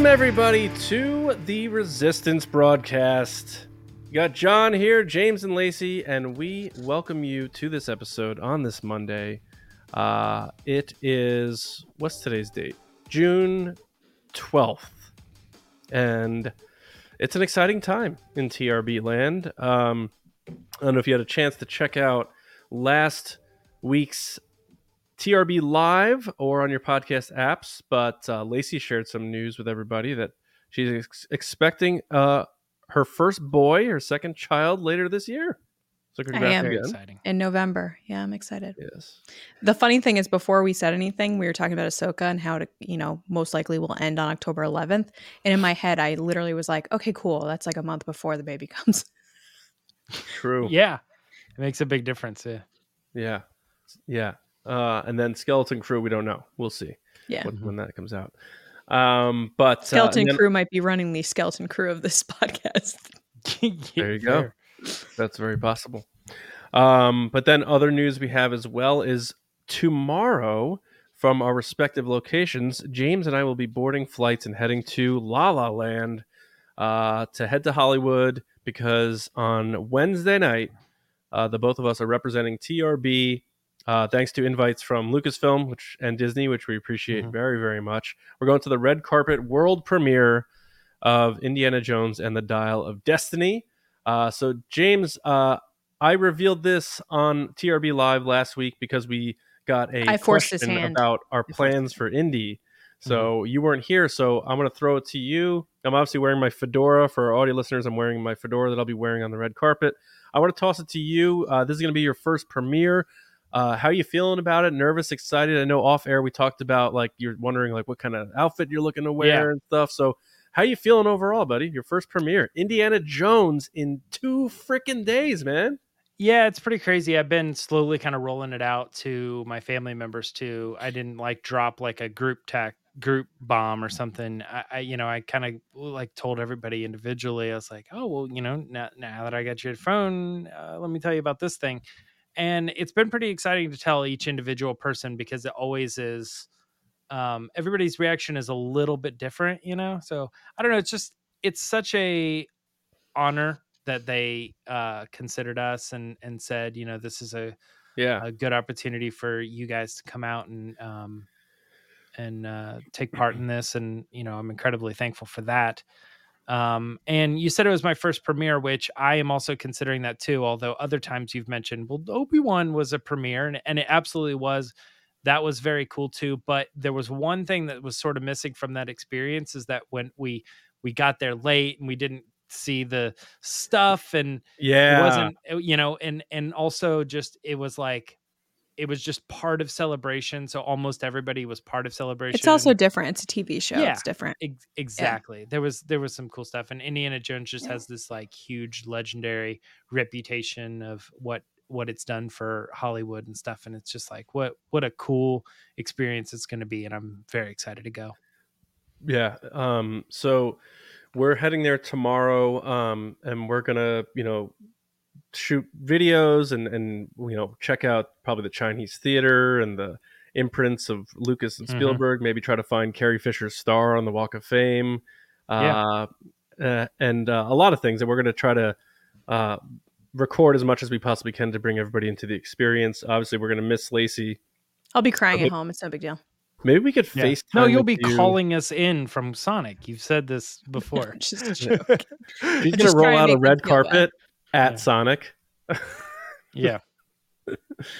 Welcome, everybody, to the Resistance broadcast. Got John here, James and Lacey, and we welcome you to this episode on this Monday. Uh, it is, what's today's date? June 12th. And it's an exciting time in TRB land. Um, I don't know if you had a chance to check out last week's TRB live or on your podcast apps, but uh, Lacey shared some news with everybody that she's ex- expecting uh, her first boy, her second child later this year. So I am. Again. exciting. in November. Yeah, I'm excited. Yes. The funny thing is, before we said anything, we were talking about Ahsoka and how to, you know, most likely will end on October 11th. And in my head, I literally was like, okay, cool. That's like a month before the baby comes. True. Yeah, it makes a big difference. Yeah. Yeah. Yeah. Uh, and then Skeleton Crew, we don't know. We'll see Yeah. when, when that comes out. Um, but uh, Skeleton and then- Crew might be running the Skeleton Crew of this podcast. There you go. That's very possible. Um, but then other news we have as well is tomorrow from our respective locations, James and I will be boarding flights and heading to La La Land uh, to head to Hollywood because on Wednesday night, uh, the both of us are representing TRB. Uh, thanks to invites from Lucasfilm which and Disney, which we appreciate Mhm. very, very much. We're going to the red carpet world premiere of Indiana Jones and the Dial of Destiny. Uh, so, James, uh, I revealed this on TRB Live last week because we got a I forced his question about our plans for Indy. So you weren't here, so I'm going to throw it to you. I'm obviously wearing my fedora for our audio listeners. I'm wearing my fedora that I'll be wearing on the red carpet. I want to toss it to you. Uh, this is going to be your first premiere. Uh, how you feeling about it? Nervous, excited? I know off air we talked about like you're wondering like what kind of outfit you're looking to wear Yeah. and stuff. So how you feeling overall, buddy? Your first premiere, Indiana Jones in two freaking days, man. Yeah, it's pretty crazy. I've been slowly kind of rolling it out to my family members too. I didn't like drop like a group tech group bomb or something. I, I you know, I kind of like told everybody individually. I was like, oh well, you know, now, now that I got your phone, uh, let me tell you about this thing. And it's been pretty exciting to tell each individual person because it always is. Um, everybody's reaction is a little bit different, you know. So I don't know. It's just it's such a honor that they uh considered us and and said you know this is a, Yeah, a good opportunity for you guys to come out and um and uh take part in this and you know i'm incredibly thankful for that um and you said it was my first premiere which i am also considering that too although other times you've mentioned well obi-wan was a premiere and, and it absolutely was that was very cool too but there was one thing that was sort of missing from that experience is that when we we got there late and we didn't see the stuff and yeah. it wasn't you know and and also just it was like it was just part of celebration so almost everybody was part of celebration It's also different. It's a TV show. Yeah. It's different. Ex- exactly there was there was some cool stuff and indiana jones just Yeah. has this like huge legendary reputation of what what it's done for hollywood and stuff and it's just like what what a cool experience it's going to be and i'm very excited to go Yeah. Um, so we're heading there tomorrow, um, and we're gonna, you know, shoot videos and and you know check out probably the Chinese theater and the imprints of Lucas and Mhm. Spielberg. Maybe try to find Carrie Fisher's star on the Walk of Fame, uh, uh, and uh, a lot of things. And we're gonna try to. Uh, record as much as we possibly can to bring everybody into the experience obviously we're going to miss lacey I'll be crying Okay. at home. It's no big deal. maybe we could Yeah. FaceTime no you'll be you. calling us in from sonic you've said this before Just a joke. she's gonna roll out a red feel bad. carpet at Yeah. sonic yeah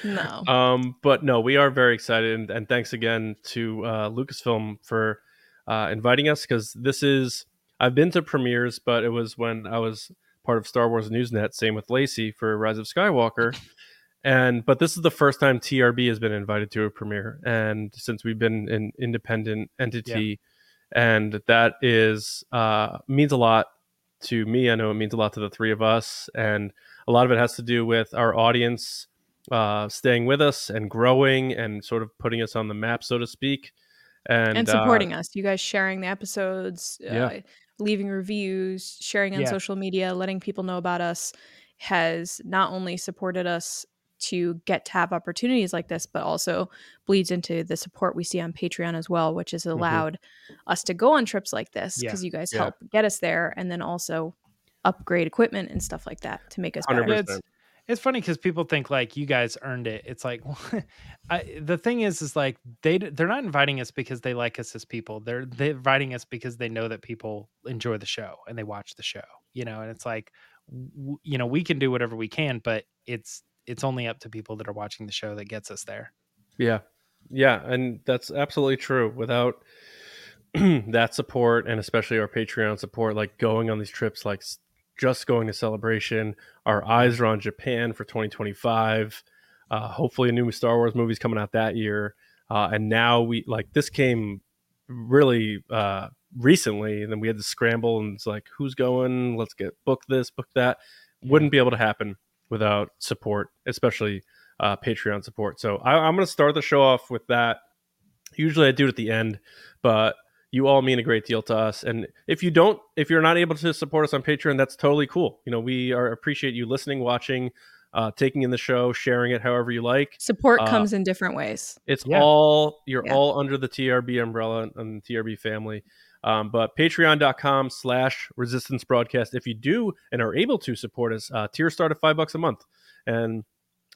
No. Um, but no, we are very excited, and, and thanks again to uh, Lucasfilm for uh, inviting us because this is I've been to premieres, but it was when I was part of Star Wars Newsnet. Same with Lacey for Rise of Skywalker, and but this is the first time TRB has been invited to a premiere, and since we've been an independent entity, and that is uh, means a lot to me. I know it means a lot to the three of us, and a lot of it has to do with our audience uh, staying with us and growing and sort of putting us on the map, so to speak. And, and uh, supporting us. You guys sharing the episodes, Yeah. uh, leaving reviews, sharing on Yeah. social media, letting people know about us has not only supported us to get to have opportunities like this, but also bleeds into the support we see on Patreon as well, which has allowed mm-hmm. us to go on trips like this because yeah. you guys yeah. help get us there and then also upgrade equipment and stuff like that to make us better. It's, it's funny because people think like you guys earned it. It's like I, the thing is, is like they they're not inviting us because they like us as people. They're they're inviting us because they know that people enjoy the show and they watch the show. You know, and it's like w- you know we can do whatever we can, but it's it's only up to people that are watching the show that gets us there. Yeah, yeah, and that's absolutely true. Without that support and especially our Patreon support, like going on these trips, like just going to celebration. Our eyes are on Japan for 2025. Uh, hopefully, a new Star Wars movie's coming out that year. Uh, and now we like this came really uh, recently, and then we had to scramble and it's like, who's going? Let's get book this, book that. Wouldn't be able to happen without support, especially uh, Patreon support. So I, I'm going to start the show off with that. Usually I do it at the end, but you all mean a great deal to us. And if you don't, if you're not able to support us on Patreon, that's totally cool. You know, we are appreciate you listening, watching, uh, taking in the show, sharing it however you like. Support uh, comes in different ways. It's yeah. all you're yeah. all under the TRB umbrella and the TRB family. Um, but patreon.com slash resistance broadcast. If you do and are able to support us, uh, tiers start at five bucks a month. And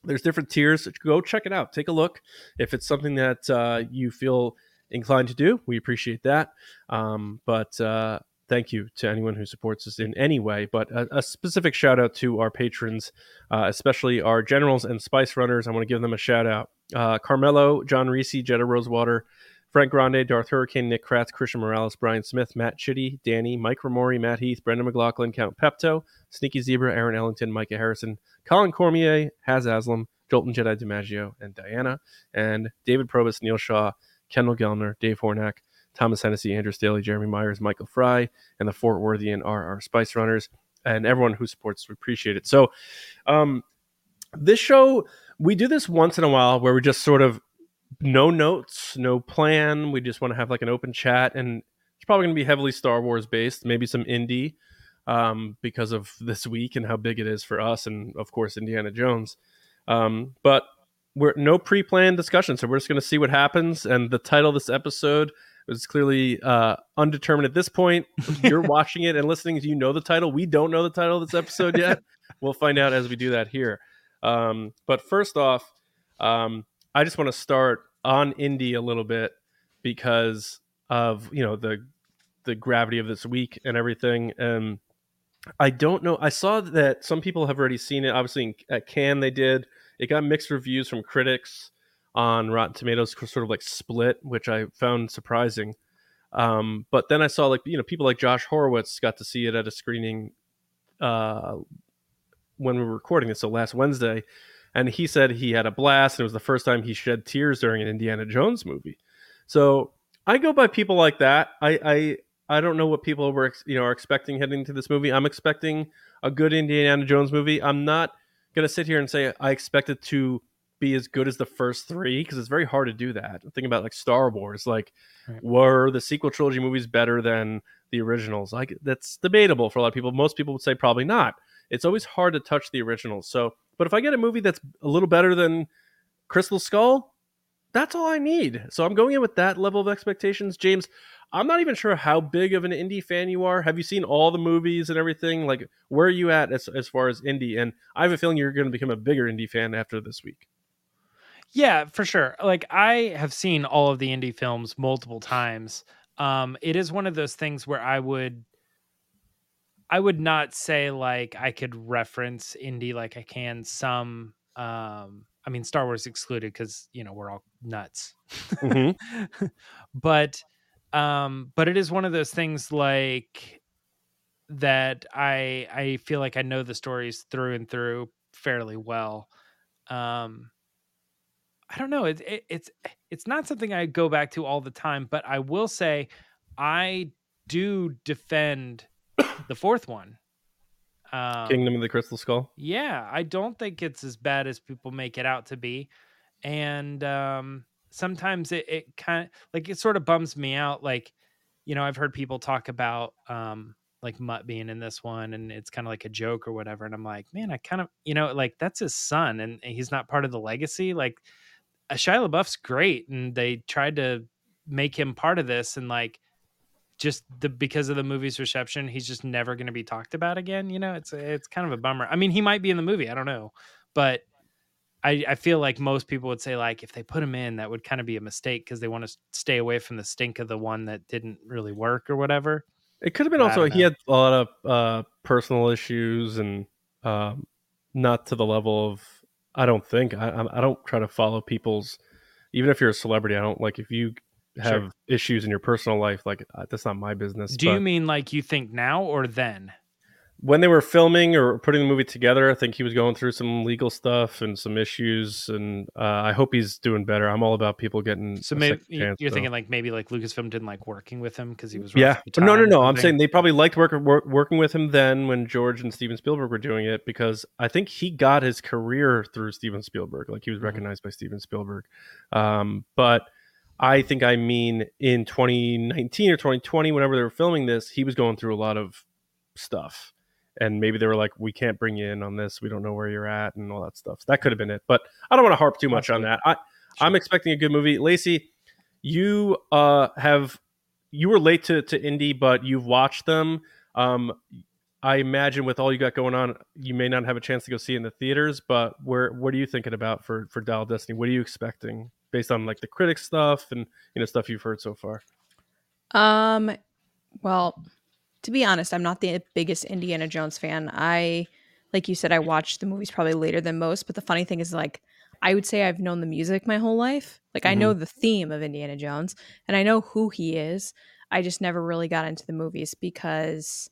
there's different tiers. Go check it out. Take a look. If it's something that uh, you feel inclined to do. We appreciate that. Um, but uh, thank you to anyone who supports us in any way. But a, a specific shout out to our patrons, uh, especially our generals and spice runners. I want to give them a shout out. Uh, Carmelo, John Reese, Jetta Rosewater, Frank Grande, Darth Hurricane, Nick Kratz, Christian Morales, Brian Smith, Matt Chitty, Danny, Mike Ramori, Matt Heath, Brendan McLaughlin, Count Pepto, Sneaky Zebra, Aaron Ellington, Micah Harrison, Colin Cormier, Haz Aslam, Jolton Jedi DiMaggio, and Diana, and David Probus, Neil Shaw, Kendall Gellner, Dave Hornack, Thomas Hennessy, Andrew Staley, Jeremy Myers, Michael Fry, and the Fort Worthian are our Spice Runners, and everyone who supports, we appreciate it. So, um, this show, we do this once in a while where we just sort of no notes, no plan. We just want to have like an open chat, and it's probably going to be heavily Star Wars based, maybe some Indy um, because of this week and how big it is for us, and of course Indiana Jones. Um, but we're no pre-planned discussion, so we're just going to see what happens. And the title of this episode is clearly uh, undetermined at this point. You're watching it and listening. You know the title. We don't know the title of this episode yet. we'll find out as we do that here. Um, but first off, um, I just want to start on Indy a little bit because of you know the the gravity of this week and everything. And I don't know. I saw that some people have already seen it. Obviously, at Cannes they did. It got mixed reviews from critics on Rotten Tomatoes, sort of like split, which I found surprising. Um, but then I saw like you know people like Josh Horowitz got to see it at a screening uh, when we were recording this, so last Wednesday, and he said he had a blast. And it was the first time he shed tears during an Indiana Jones movie. So I go by people like that. I I, I don't know what people were you know are expecting heading to this movie. I'm expecting a good Indiana Jones movie. I'm not gonna sit here and say I expect it to be as good as the first three because it's very hard to do that. Think about like Star Wars. Like, right. were the sequel trilogy movies better than the originals? Like, that's debatable for a lot of people. Most people would say probably not. It's always hard to touch the originals. So, but if I get a movie that's a little better than Crystal Skull, that's all I need. So I'm going in with that level of expectations. James, I'm not even sure how big of an Indy fan you are. Have you seen all the movies and everything? Like, where are you at as, as far as Indy? And I have a feeling you're going to become a bigger Indy fan after this week. Yeah, for sure. Like, I have seen all of the Indy films multiple times. Um, it is one of those things where I would, I would not say like I could reference Indy like I can some. Um, I mean, Star Wars excluded because you know we're all nuts. Mm-hmm. but um, but it is one of those things like that I I feel like I know the stories through and through fairly well. Um, I don't know. It, it, it's it's not something I go back to all the time, but I will say I do defend the fourth one. Um, Kingdom of the Crystal Skull. Yeah, I don't think it's as bad as people make it out to be, and um, sometimes it, it kind of like it sort of bums me out like you know i've heard people talk about um like Mutt being in this one, and it's kind of like a joke or whatever. And I'm like, man, I kind of, you know, like that's his son, and he's not part of the legacy. Like, Shia LaBeouf's great, and they tried to make him part of this, and like, just the because of the movie's reception, he's just never going to be talked about again. You know, it's it's kind of a bummer. I mean, he might be in the movie, I don't know, but I, I feel like most people would say like if they put him in, that would kind of be a mistake because they want to stay away from the stink of the one that didn't really work or whatever. It could have been also he had a lot of uh, personal issues and um, not to the level of I don't think I, I don't try to follow people's even if you're a celebrity I don't like if you have sure. issues in your personal life like uh, that's not my business. Do you mean like you think now or then? When they were filming or putting the movie together, I think he was going through some legal stuff and some issues, and uh, I hope he's doing better. I'm all about people getting. So maybe chance, you're so. thinking like maybe like Lucasfilm didn't like working with him because he was yeah. No, no, no. I'm saying they probably liked work, work, working with him then when George and Steven Spielberg were doing it because I think he got his career through Steven Spielberg. Like he was mm-hmm. recognized by Steven Spielberg, um, but. I think I mean in 2019 or 2020, whenever they were filming this, he was going through a lot of stuff and maybe they were like, "We can't bring you in on this. We don't know where you're at," and all that stuff. So that could have been it, but I don't want to harp too much on that. I, sure. I'm expecting a good movie. Lacey, you uh, have you were late to to Indy, but you've watched them. Um, I imagine with all you got going on, you may not have a chance to go see in the theaters. But where what are you thinking about for for Dial Destiny? What are you expecting based on like the critic stuff and you know stuff you've heard so far? Um, well, to be honest, I'm not the biggest Indiana Jones fan. I, like you said, I watched the movies probably later than most. But the funny thing is, like, I would say I've known the music my whole life. Like, mm-hmm. I know mm-hmm. the theme of Indiana Jones and I know who he is. I just never really got into the movies because,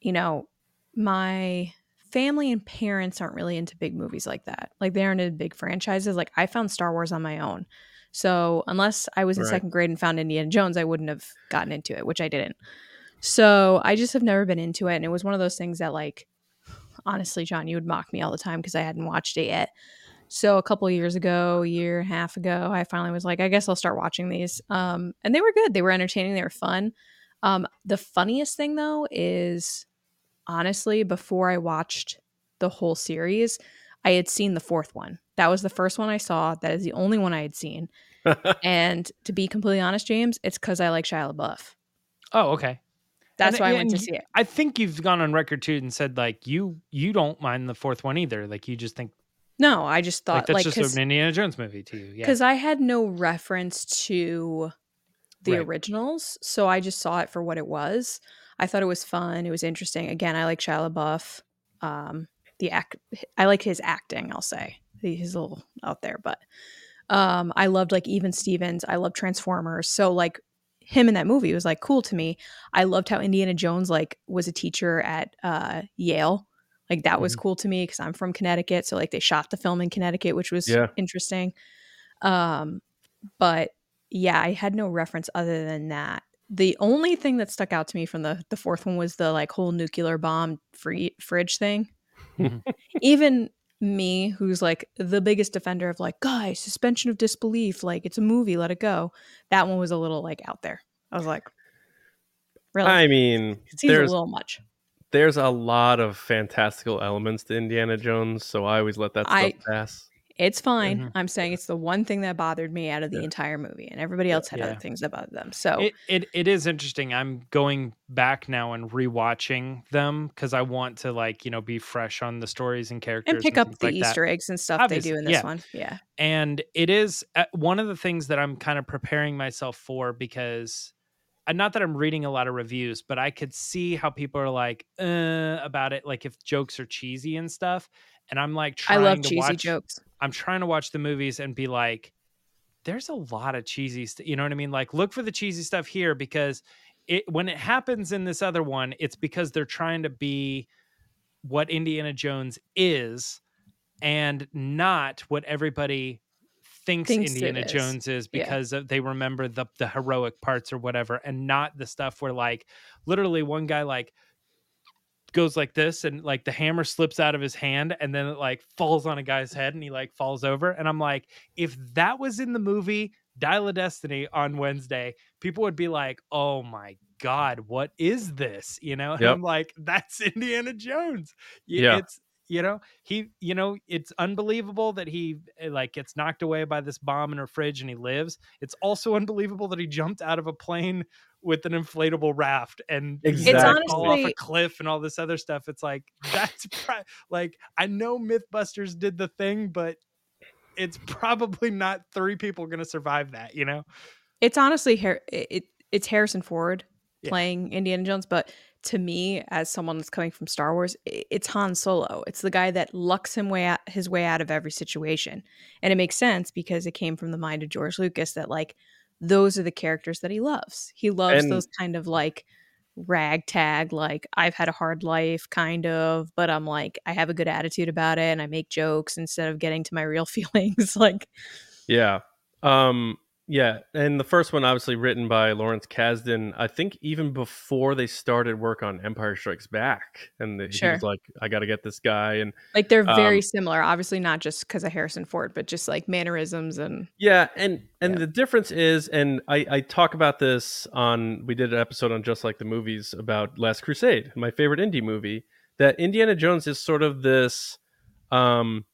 you know, my family and parents aren't really into big movies like that. Like, they aren't into big franchises. Like, I found Star Wars on my own. So, unless I was in right. second grade and found Indiana Jones, I wouldn't have gotten into it, which I didn't. So I just have never been into it. And it was one of those things that, like, honestly, John, you would mock me all the time because I hadn't watched it yet. So a couple years ago, a year and a half ago, I finally was like, I guess I'll start watching these. Um, and they were good. They were entertaining. They were fun. Um, the funniest thing though is honestly, before I watched the whole series, I had seen the fourth one. That was the first one I saw. That is the only one I had seen. and to be completely honest, James, it's because I like Shia LaBeouf. Oh, okay. That's and, why I went to see it. I think you've gone on record too and said like you you don't mind the fourth one either. Like you just think No, I just thought like that's like, just an Indiana Jones movie to you. Yeah. Because I had no reference to the right. originals, so I just saw it for what it was. I thought it was fun. It was interesting. Again, I like Shia LaBeouf. Um, the act, I like his acting. I'll say he's a little out there, but um, I loved like even Stevens. I love Transformers. So like him in that movie was like cool to me. I loved how Indiana Jones like was a teacher at uh, Yale. Like that was mm-hmm. cool to me because I'm from Connecticut, so like they shot the film in Connecticut, which was yeah. interesting. Um, but yeah, I had no reference other than that. The only thing that stuck out to me from the the fourth one was the like whole nuclear bomb free fridge thing. Even me who's like the biggest defender of like guys suspension of disbelief like it's a movie let it go that one was a little like out there. I was like really? I mean it seems a little much. there's a lot of fantastical elements to indiana jones so i always let that stuff I, pass it's fine. Mm-hmm. I'm saying it's the one thing that bothered me out of the yeah. entire movie, and everybody else had yeah. other things about them. So it, it, it is interesting. I'm going back now and rewatching them because I want to like you know be fresh on the stories and characters and pick and up the like Easter that. eggs and stuff Obviously, they do in this yeah. one. Yeah, and it is uh, one of the things that I'm kind of preparing myself for because. Uh, not that I'm reading a lot of reviews, but I could see how people are like uh, about it, like if jokes are cheesy and stuff and I'm like trying. I love cheesy watch, jokes. I'm trying to watch the movies and be like, there's a lot of cheesy stuff. You know what I mean? Like, look for the cheesy stuff here because it when it happens in this other one, it's because they're trying to be what Indiana Jones is and not what everybody thinks, thinks Indiana is. Jones is because yeah. they remember the the heroic parts or whatever, and not the stuff where like literally one guy like goes like this and like the hammer slips out of his hand and then it like falls on a guy's head and he like falls over and i'm like if that was in the movie dial of destiny on wednesday people would be like oh my god what is this you know yep. i'm like that's indiana jones. Yeah. it's you know he you know it's unbelievable that he eh, like gets knocked away by this bomb in her fridge and he lives it's also unbelievable that he jumped out of a plane with an inflatable raft and exactly. it's honestly, fall off a cliff and all this other stuff it's like that's like i know mythbusters did the thing but it's probably not three people going to survive that you know it's honestly it, it's harrison ford playing yeah. indiana jones but to me as someone that's coming from Star Wars, it's Han Solo. It's the guy that lucks him way out, his way out of every situation. And it makes sense because it came from the mind of George Lucas that like those are the characters that he loves. He loves and, those kind of like ragtag like I've had a hard life kind of, but I'm like I have a good attitude about it and I make jokes instead of getting to my real feelings like Yeah. Um yeah, and the first one obviously written by Lawrence Kasdan. I think even before they started work on Empire Strikes Back, and the, sure. he was like, "I got to get this guy," and like they're very um, similar. Obviously, not just because of Harrison Ford, but just like mannerisms and yeah, and and yeah. the difference is, and I I talk about this on we did an episode on just like the movies about Last Crusade, my favorite Indy movie. That Indiana Jones is sort of this um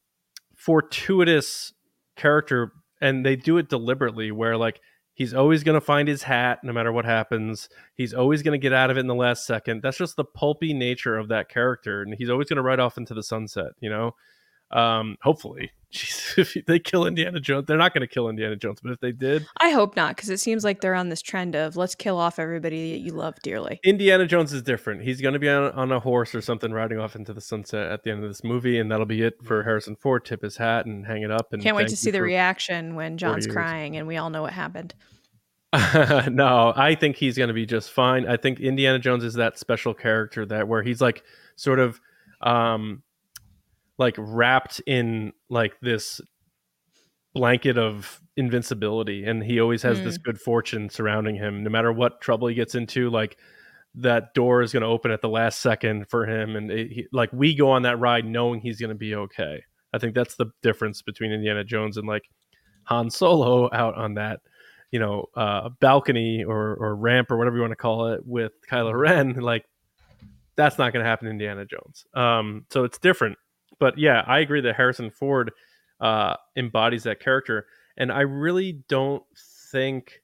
fortuitous character and they do it deliberately where like he's always going to find his hat no matter what happens. He's always going to get out of it in the last second. That's just the pulpy nature of that character and he's always going to ride off into the sunset you know um, hopefully, Jeez, if they kill Indiana Jones, they're not going to kill Indiana Jones. But if they did, I hope not, because it seems like they're on this trend of let's kill off everybody that you love dearly. Indiana Jones is different. He's going to be on, on a horse or something, riding off into the sunset at the end of this movie, and that'll be it for Harrison Ford. Tip his hat and hang it up. And can't wait to see the reaction when John's crying, and we all know what happened. no, I think he's going to be just fine. I think Indiana Jones is that special character that where he's like sort of um like wrapped in like this blanket of invincibility and he always has mm. this good fortune surrounding him. No matter what trouble he gets into like that door is going to open at the last second for him and it, he, like we go on that ride knowing he's going to be okay. I think that's the difference between indiana jones and like han solo out on that you know uh, balcony or, or ramp or whatever you want to call it with kylo ren like that's not going to happen in indiana jones. Um, so it's different but yeah, I agree that Harrison Ford uh, embodies that character, and I really don't think.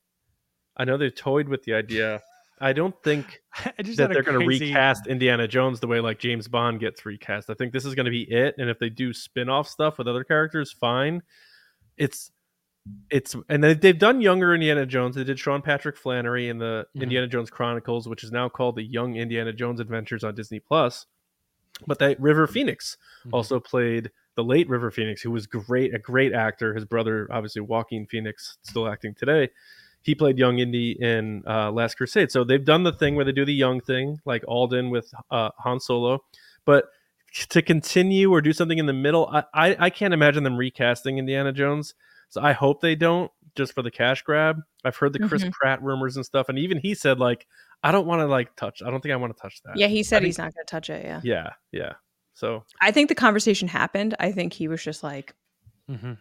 I know they've toyed with the idea. I don't think I that they're going to recast Indiana Jones the way like James Bond gets recast. I think this is going to be it, and if they do spin-off stuff with other characters, fine. It's it's and they've done younger Indiana Jones. They did Sean Patrick Flanery in the mm-hmm. Indiana Jones Chronicles, which is now called the Young Indiana Jones Adventures on Disney Plus. But that River Phoenix mm-hmm. also played the late River Phoenix, who was great, a great actor. His brother, obviously Joaquin Phoenix, still acting today. He played young Indy in uh, Last Crusade. So they've done the thing where they do the young thing, like Alden with uh, Han Solo. But to continue or do something in the middle, I, I, I can't imagine them recasting Indiana Jones. So I hope they don't, just for the cash grab. I've heard the Chris mm-hmm. Pratt rumors and stuff, and even he said like, I don't want to like touch. I don't think I want to touch that. Yeah, he said he's not going to touch it. Yeah. Yeah, yeah. So I think the conversation happened. I think he was just like, mm-hmm.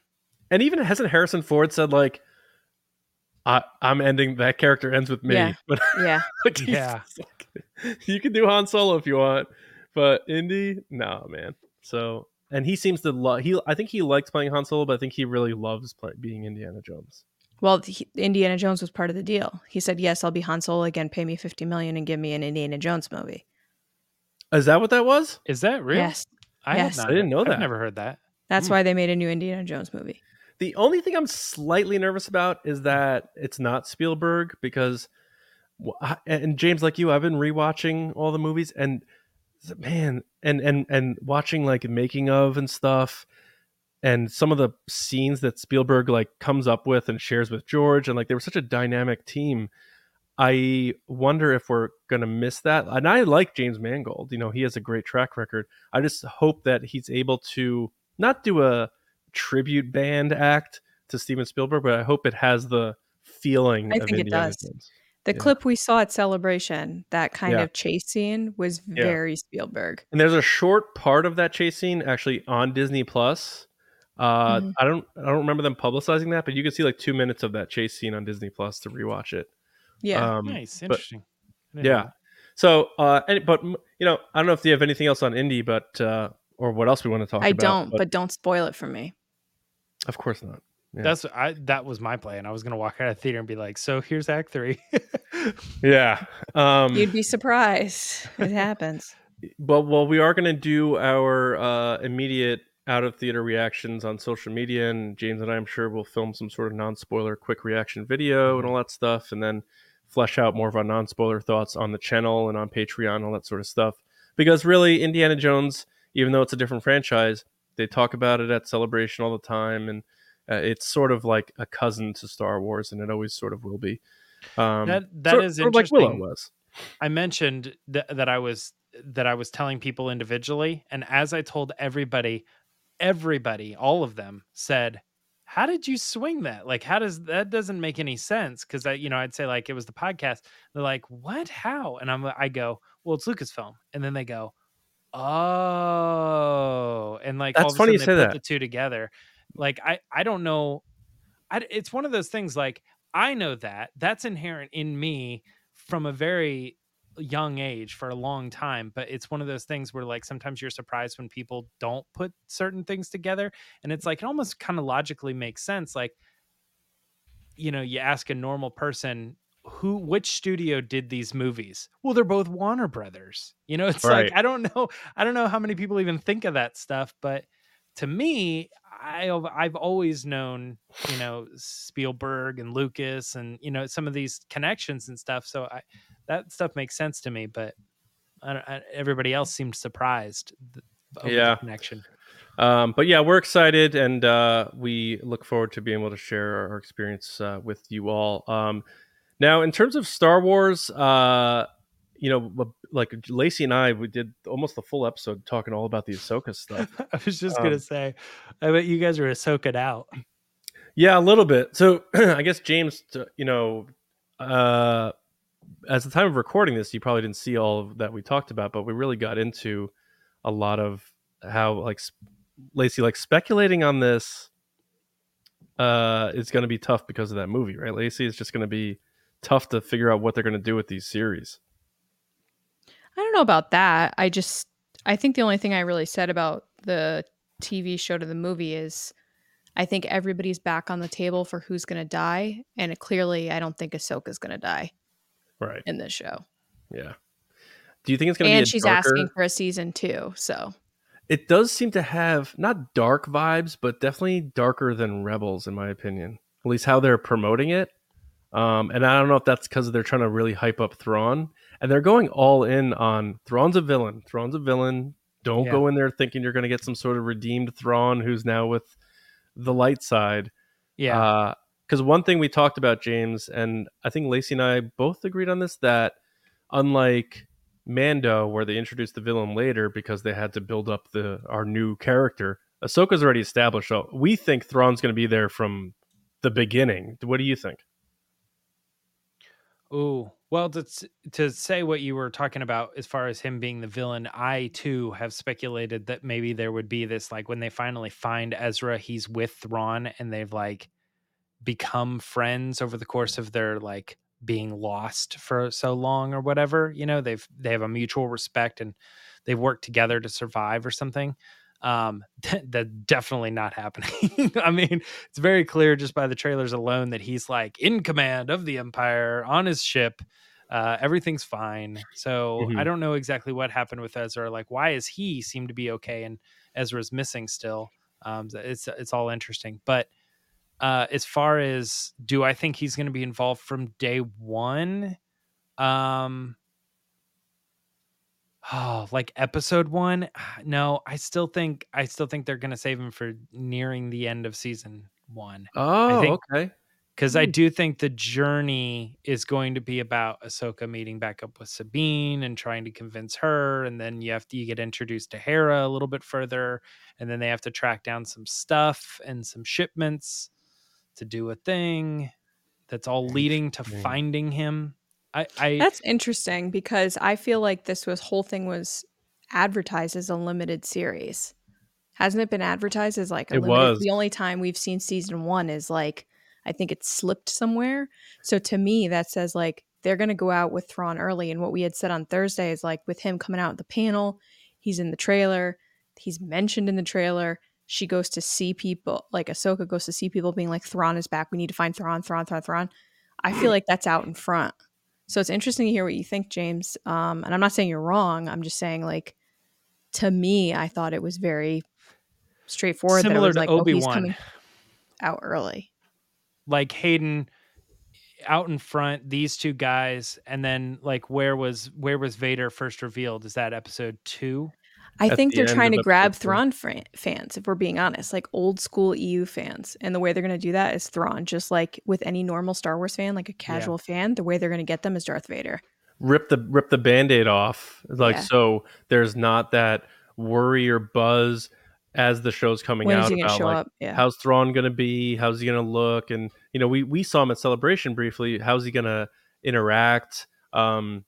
and even hasn't Harrison Ford said like, I, am ending that character ends with me. Yeah. But yeah, like, yeah. Like, you can do Han Solo if you want, but Indy, no, man. So and he seems to love. He I think he likes playing Han Solo, but I think he really loves play, being Indiana Jones. Well, he, Indiana Jones was part of the deal. He said, "Yes, I'll be Han Solo again. Pay me fifty million and give me an Indiana Jones movie." Is that what that was? Is that real? Yes. I, yes. Not, I didn't know that. I've never heard that. That's mm. why they made a new Indiana Jones movie. The only thing I'm slightly nervous about is that it's not Spielberg because, and James, like you, I've been rewatching all the movies and man, and and and watching like making of and stuff and some of the scenes that Spielberg like comes up with and shares with George and like they were such a dynamic team. I wonder if we're going to miss that. And I like James Mangold. You know, he has a great track record. I just hope that he's able to not do a tribute band act to Steven Spielberg, but I hope it has the feeling. I think Indiana it does. The yeah. clip we saw at Celebration, that kind yeah. of chase scene was very yeah. Spielberg. And there's a short part of that chase scene actually on Disney Plus uh, mm-hmm. I don't I don't remember them publicizing that, but you can see like two minutes of that chase scene on Disney Plus to rewatch it. Yeah, um, nice, interesting. Yeah. So, uh, and, but you know, I don't know if you have anything else on Indy, but uh, or what else we want to talk I about. I don't, but, but, don't spoil it for me. Of course not. Yeah. That's I. That was my plan. I was gonna walk out of theater and be like, "So here's Act three. yeah. Um, You'd be surprised. It happens. But well, we are gonna do our uh, immediate out of theater reactions on social media, and James and I, I'm sure, will film some sort of non spoiler quick reaction video and mm-hmm. all that stuff, and then flesh out more of our non spoiler thoughts on the channel and on Patreon, all that sort of stuff. Because really, Indiana Jones, even though it's a different franchise, they talk about it at Celebration all the time, and uh, it's sort of like a cousin to Star Wars, and it always sort of will be. Um, that that sort, is interesting. Like Willow was. I mentioned th- that I was that I was telling people individually, and as I told everybody, everybody, all of them said, "How did you swing that? Like, how does that doesn't make any sense?" Because I, you know, I'd say like it was the podcast. They're like, "What? How?" And I'm, I go, "Well, it's Lucasfilm," and then they go, "Oh," and like that's funny you say that. The two together, like I I don't know. I, it's one of those things like I know that that's inherent in me from a very young age for a long time but it's one of those things where like sometimes you're surprised when people don't put certain things together and it's like it almost kind of logically makes sense like you know you ask a normal person who which studio did these movies well they're both warner brothers you know it's right. like i don't know i don't know how many people even think of that stuff but to me, I've I've always known, you know, Spielberg and Lucas and you know some of these connections and stuff. So I that stuff makes sense to me, but I, I, everybody else seemed surprised. yeah, connection. Um, but yeah, we're excited, and uh, we look forward to being able to share our experience uh, with you all. Um, now, in terms of Star Wars, uh, you know, like Lacey and I, we did almost the full episode talking all about the Ahsoka stuff. I was just um, gonna say, I bet you guys are Ahsoka out. Yeah, a little bit. So I guess James, you know, uh, as the time of recording this, you probably didn't see all of that we talked about, but we really got into a lot of how like Lacey like speculating on this uh is going to be tough because of that movie, right? Lacey is just going to be tough to figure out what they're going to do with these series. I don't know about that. I just I think the only thing I really said about the TV show to the movie is I think everybody's back on the table for who's going to die, and clearly I don't think Ahsoka's going to die. Right. In this show. Yeah. Do you think it's going to be? And she's darker... asking for a season two, so. It does seem to have not dark vibes, but definitely darker than Rebels, in my opinion. At least how they're promoting it. Um, and I don't know if that's because they're trying to really hype up Thrawn and they're going all in on Thrawn's a villain. Thrawn's a villain. Don't yeah. go in there thinking you're going to get some sort of redeemed Thrawn who's now with the light side. Yeah. Because uh, one thing we talked about, James, and I think Lacey and I both agreed on this that unlike Mando, where they introduced the villain later because they had to build up the our new character, Ahsoka's already established. So we think Thrawn's going to be there from the beginning. What do you think? Oh, well, to to say what you were talking about as far as him being the villain, I too have speculated that maybe there would be this like when they finally find Ezra, he's with Thrawn, and they've like become friends over the course of their like being lost for so long or whatever. You know, they've they have a mutual respect and they've worked together to survive or something um that's definitely not happening. I mean it's very clear just by the trailers alone that he's like in command of the empire on his ship uh everything's fine. So mm-hmm. i don't know exactly what happened with ezra like why is he seem to be okay and ezra's missing still? Um it's it's all interesting. But uh as far as do i think he's going to be involved from day one? Um oh like episode one? No i still think i still think they're gonna save him for nearing the end of season one. Oh think, okay. because I hmm. do think the journey is going to be about Ahsoka meeting back up with Sabine and trying to convince her, and then you have to you get introduced to Hera a little bit further, and then they have to track down some stuff and some shipments to do a thing that's all leading to finding him. I, I That's interesting because I feel like this was whole thing was advertised as a limited series. Hasn't it been advertised as like a it limited? Was. The only time we've seen season one is like I think it slipped somewhere. So to me, that says like they're going to go out with Thrawn early. And what we had said on Thursday is like with him coming out at the panel, he's in the trailer, he's mentioned in the trailer. She goes to see people, like Ahsoka goes to see people being like, Thrawn is back. We need to find Thrawn, Thrawn, Thrawn, Thrawn. I feel like that's out in front. So it's interesting to hear what you think, James. Um, and I'm not saying you're wrong. I'm just saying, like, to me, I thought it was very straightforward. Similar to like, Obi Wan, oh, out early. Like Hayden out in front, these two guys, and then like where was where was Vader first revealed? Is that episode two? I think the they're trying to grab Thrawn fans, if we're being honest, like old school EU fans. And the way they're going to do that is Thrawn, just like with any normal Star Wars fan, like a casual yeah. fan, the way they're going to get them is Darth Vader. Rip the rip the band-aid off. Like yeah. so there's not that worry or buzz as the show's coming when out about like yeah. how's Thrawn going to be, how's he going to look, and you know we we saw him at Celebration briefly. How's he going to interact? Um,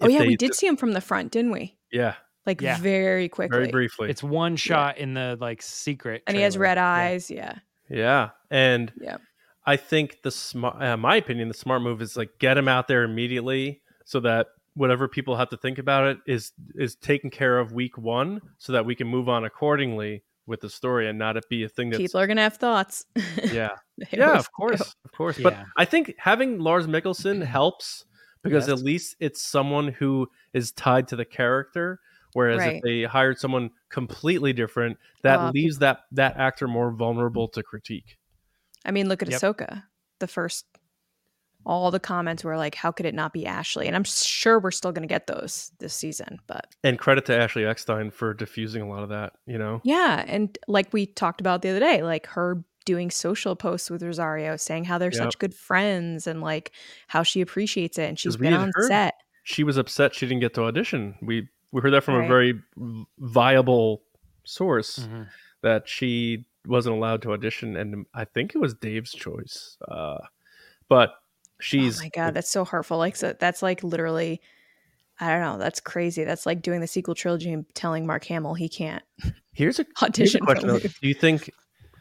oh yeah, we did see him from the front, didn't we? Yeah, like yeah. very quickly, very briefly. It's one shot yeah. in the like secret, and he has red eyes. Yeah, yeah, and yeah, I think the smart, uh, my opinion, the smart move is like get him out there immediately so that whatever people have to think about it is is taken care of week one so that we can move on accordingly with the story and not it be a thing that people are gonna have thoughts yeah yeah of course do. of course yeah. but i think having lars mikkelsen helps because yes. at least it's someone who is tied to the character whereas right. if they hired someone completely different that uh, leaves that that actor more vulnerable to critique i mean look at yep. ahsoka the first all the comments were like, how could it not be Ashley? And I'm sure we're still going to get those this season, but. And credit to Ashley Eckstein for diffusing a lot of that, you know? Yeah. And like we talked about the other day, like her doing social posts with Rosario saying how they're yep. such good friends and like how she appreciates it. And she's been on set. She was upset she didn't get to audition. We, we heard that from right. a very viable source mm-hmm. that she wasn't allowed to audition. And I think it was Dave's choice. Uh, but she's oh my god that's so hurtful like so that's like literally i don't know that's crazy that's like doing the sequel trilogy and telling mark hamill he can't here's a audition here's a question do you think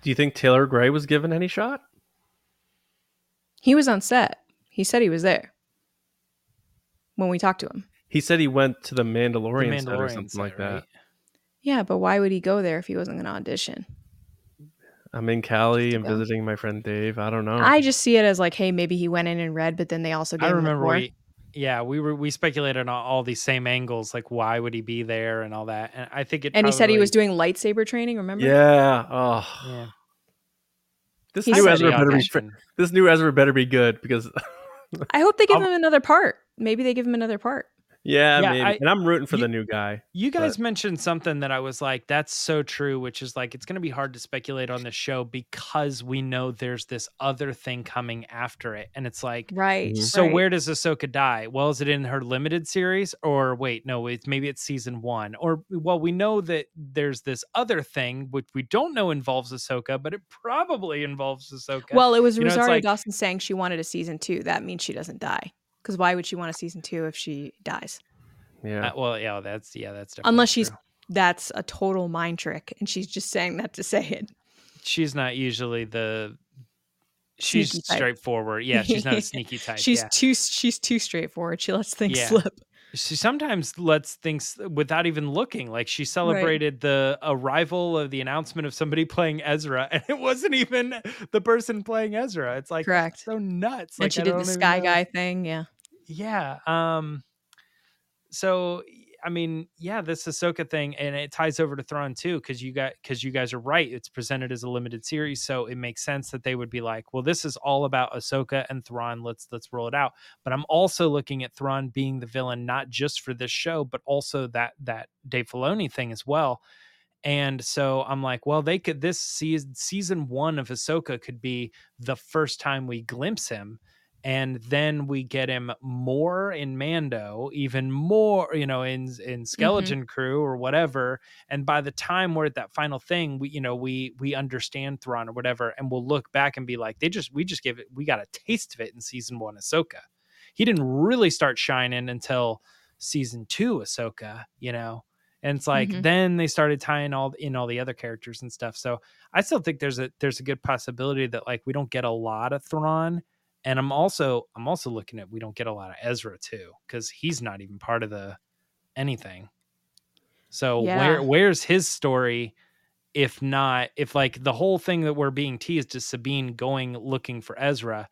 do you think taylor gray was given any shot he was on set he said he was there when we talked to him he said he went to the mandalorian, the mandalorian set or something set, like that right? yeah but why would he go there if he wasn't going to audition I'm in Cali and visiting my friend Dave. I don't know. I just see it as like, hey, maybe he went in and read, but then they also. Gave I remember we, yeah, we were we speculated on all these same angles, like why would he be there and all that. And I think it. And probably, he said he was doing lightsaber training. Remember? Yeah. Oh. Yeah. This new Ezra better be. This new Ezra better be good because. I hope they give I'll, him another part. Maybe they give him another part. Yeah, yeah I, and I'm rooting for you, the new guy. You guys but. mentioned something that I was like, that's so true, which is like, it's going to be hard to speculate on this show because we know there's this other thing coming after it. And it's like, right. Mm-hmm. So right. where does Ahsoka die? Well, is it in her limited series? Or wait, no, it's maybe it's season one. Or, well, we know that there's this other thing, which we don't know involves Ahsoka, but it probably involves Ahsoka. Well, it was you Rosario know, like, Dawson saying she wanted a season two. That means she doesn't die. Because why would she want a season two if she dies? Yeah. Uh, well, yeah, that's yeah, that's unless she's true. that's a total mind trick, and she's just saying that to say it. She's not usually the. She's straightforward. Yeah, she's not a sneaky type. she's yeah. too. She's too straightforward. She lets things yeah. slip. She sometimes lets things without even looking. Like she celebrated right. the arrival of the announcement of somebody playing Ezra, and it wasn't even the person playing Ezra. It's like correct. So nuts. And like, she did the sky guy thing. Yeah. Yeah. Um so I mean, yeah, this Ahsoka thing, and it ties over to Thrawn too, because you got because you guys are right. It's presented as a limited series, so it makes sense that they would be like, well, this is all about Ahsoka and Thrawn. Let's let's roll it out. But I'm also looking at Thrawn being the villain, not just for this show, but also that that Dave Filoni thing as well. And so I'm like, well, they could this season season one of Ahsoka could be the first time we glimpse him and then we get him more in Mando, even more, you know, in in mm-hmm. Skeleton mm-hmm. Crew or whatever. And by the time we're at that final thing, we you know we we understand Thrawn or whatever, and we'll look back and be like, they just we just gave it, we got a taste of it in season one, Ahsoka. He didn't really start shining until season two, Ahsoka, you know. And it's like mm-hmm. then they started tying all in all the other characters and stuff. So I still think there's a there's a good possibility that like we don't get a lot of Thrawn And I'm also I'm also looking at we don't get a lot of Ezra too because he's not even part of the anything. So yeah. where where's his story? If not, if like the whole thing that we're being teased is Sabine going looking for Ezra,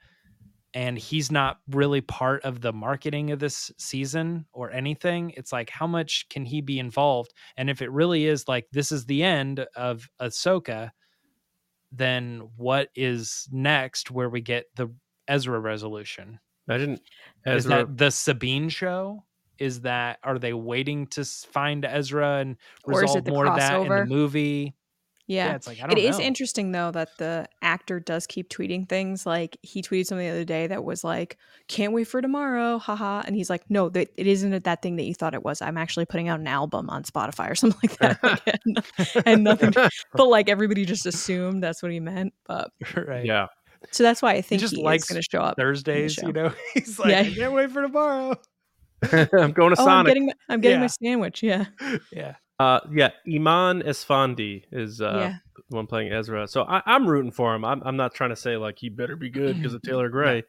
and he's not really part of the marketing of this season or anything, it's like how much can he be involved? And if it really is like this is the end of Ahsoka, then what is next where we get the Ezra resolution? Imagine Ezra. Is that the Sabine show? Is that are they waiting to find Ezra and resolve more crossover? of that in the movie? Yeah. yeah, it's like it know. is interesting though that the actor does keep tweeting things. Like he tweeted something the other day that was like, "Can't wait for tomorrow, haha." And he's like, "No, that it isn't that thing that you thought it was. I'm actually putting out an album on Spotify or something like that." and, and nothing, but like everybody just assumed that's what he meant. But right, yeah. So that's why I think he just he likes going to show up Thursdays. You know, he's like, yeah. "I can't wait for tomorrow." I'm going to oh, Sonic. I'm getting, my, I'm getting yeah. my sandwich. Yeah. Yeah. Uh, yeah, Eman Esfandi is uh, yeah. the one playing Ezra. So I, am rooting for him. I'm, I'm not trying to say like he better be good because of Taylor Gray.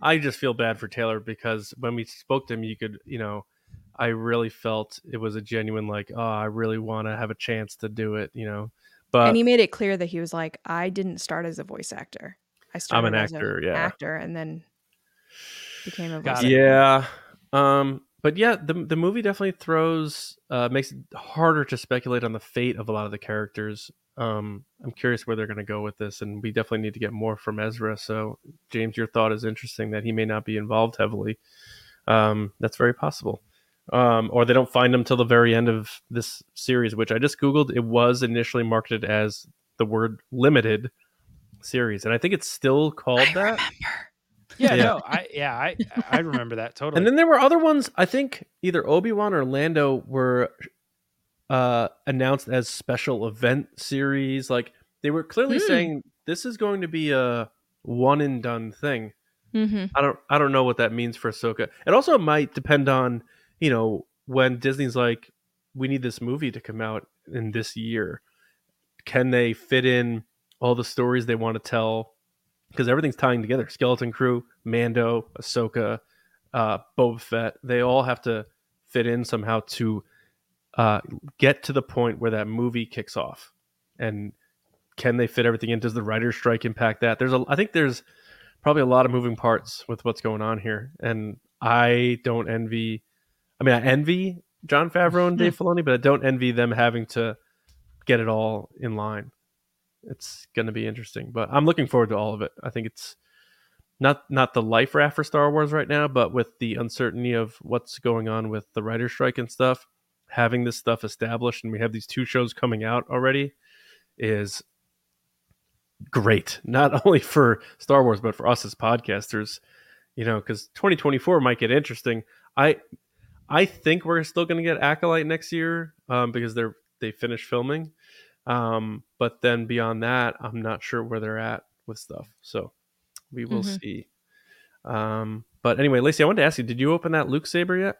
I just feel bad for Taylor because when we spoke to him, you could, you know, I really felt it was a genuine like, oh, I really want to have a chance to do it, you know. But and he made it clear that he was like, I didn't start as a voice actor. I started I'm an actor, yeah, actor, and then became a voice. Yeah. Um, but yeah, the the movie definitely throws uh, makes it harder to speculate on the fate of a lot of the characters. Um, I'm curious where they're going to go with this, and we definitely need to get more from Ezra. So, James, your thought is interesting that he may not be involved heavily. Um, that's very possible. Um, or they don't find him till the very end of this series, which I just googled. It was initially marketed as the word limited series, and I think it's still called I that. Remember. Yeah, yeah, no, I yeah, I I remember that totally. And then there were other ones. I think either Obi Wan or Lando were uh, announced as special event series. Like they were clearly mm. saying this is going to be a one and done thing. Mm-hmm. I don't I don't know what that means for Ahsoka. It also might depend on you know when Disney's like we need this movie to come out in this year. Can they fit in all the stories they want to tell because everything's tying together. Skeleton Crew, Mando, Ahsoka, uh, Boba Fett, they all have to fit in somehow to uh, get to the point where that movie kicks off. And can they fit everything in? Does the writer's strike impact that? There's a, I think there's probably a lot of moving parts with what's going on here, and I don't envy. I mean, I envy Jon Favreau and Dave Filoni, but I don't envy them having to get it all in line it's going to be interesting. But I'm looking forward to all of it. I think it's not not the life raft for Star Wars right now, but with the uncertainty of what's going on with the writer strike and stuff, having this stuff established and we have these two shows coming out already is great. Not only for Star Wars, but for us as podcasters. You know, because 2024 might get interesting. I I think we're still going to get Acolyte next year um, because they're they finished filming. Um, but then beyond that, I'm not sure where they're at with stuff. So we will mm-hmm. see. Um, but anyway, Lacey, I wanted to ask you, did you open that Luke Saber yet?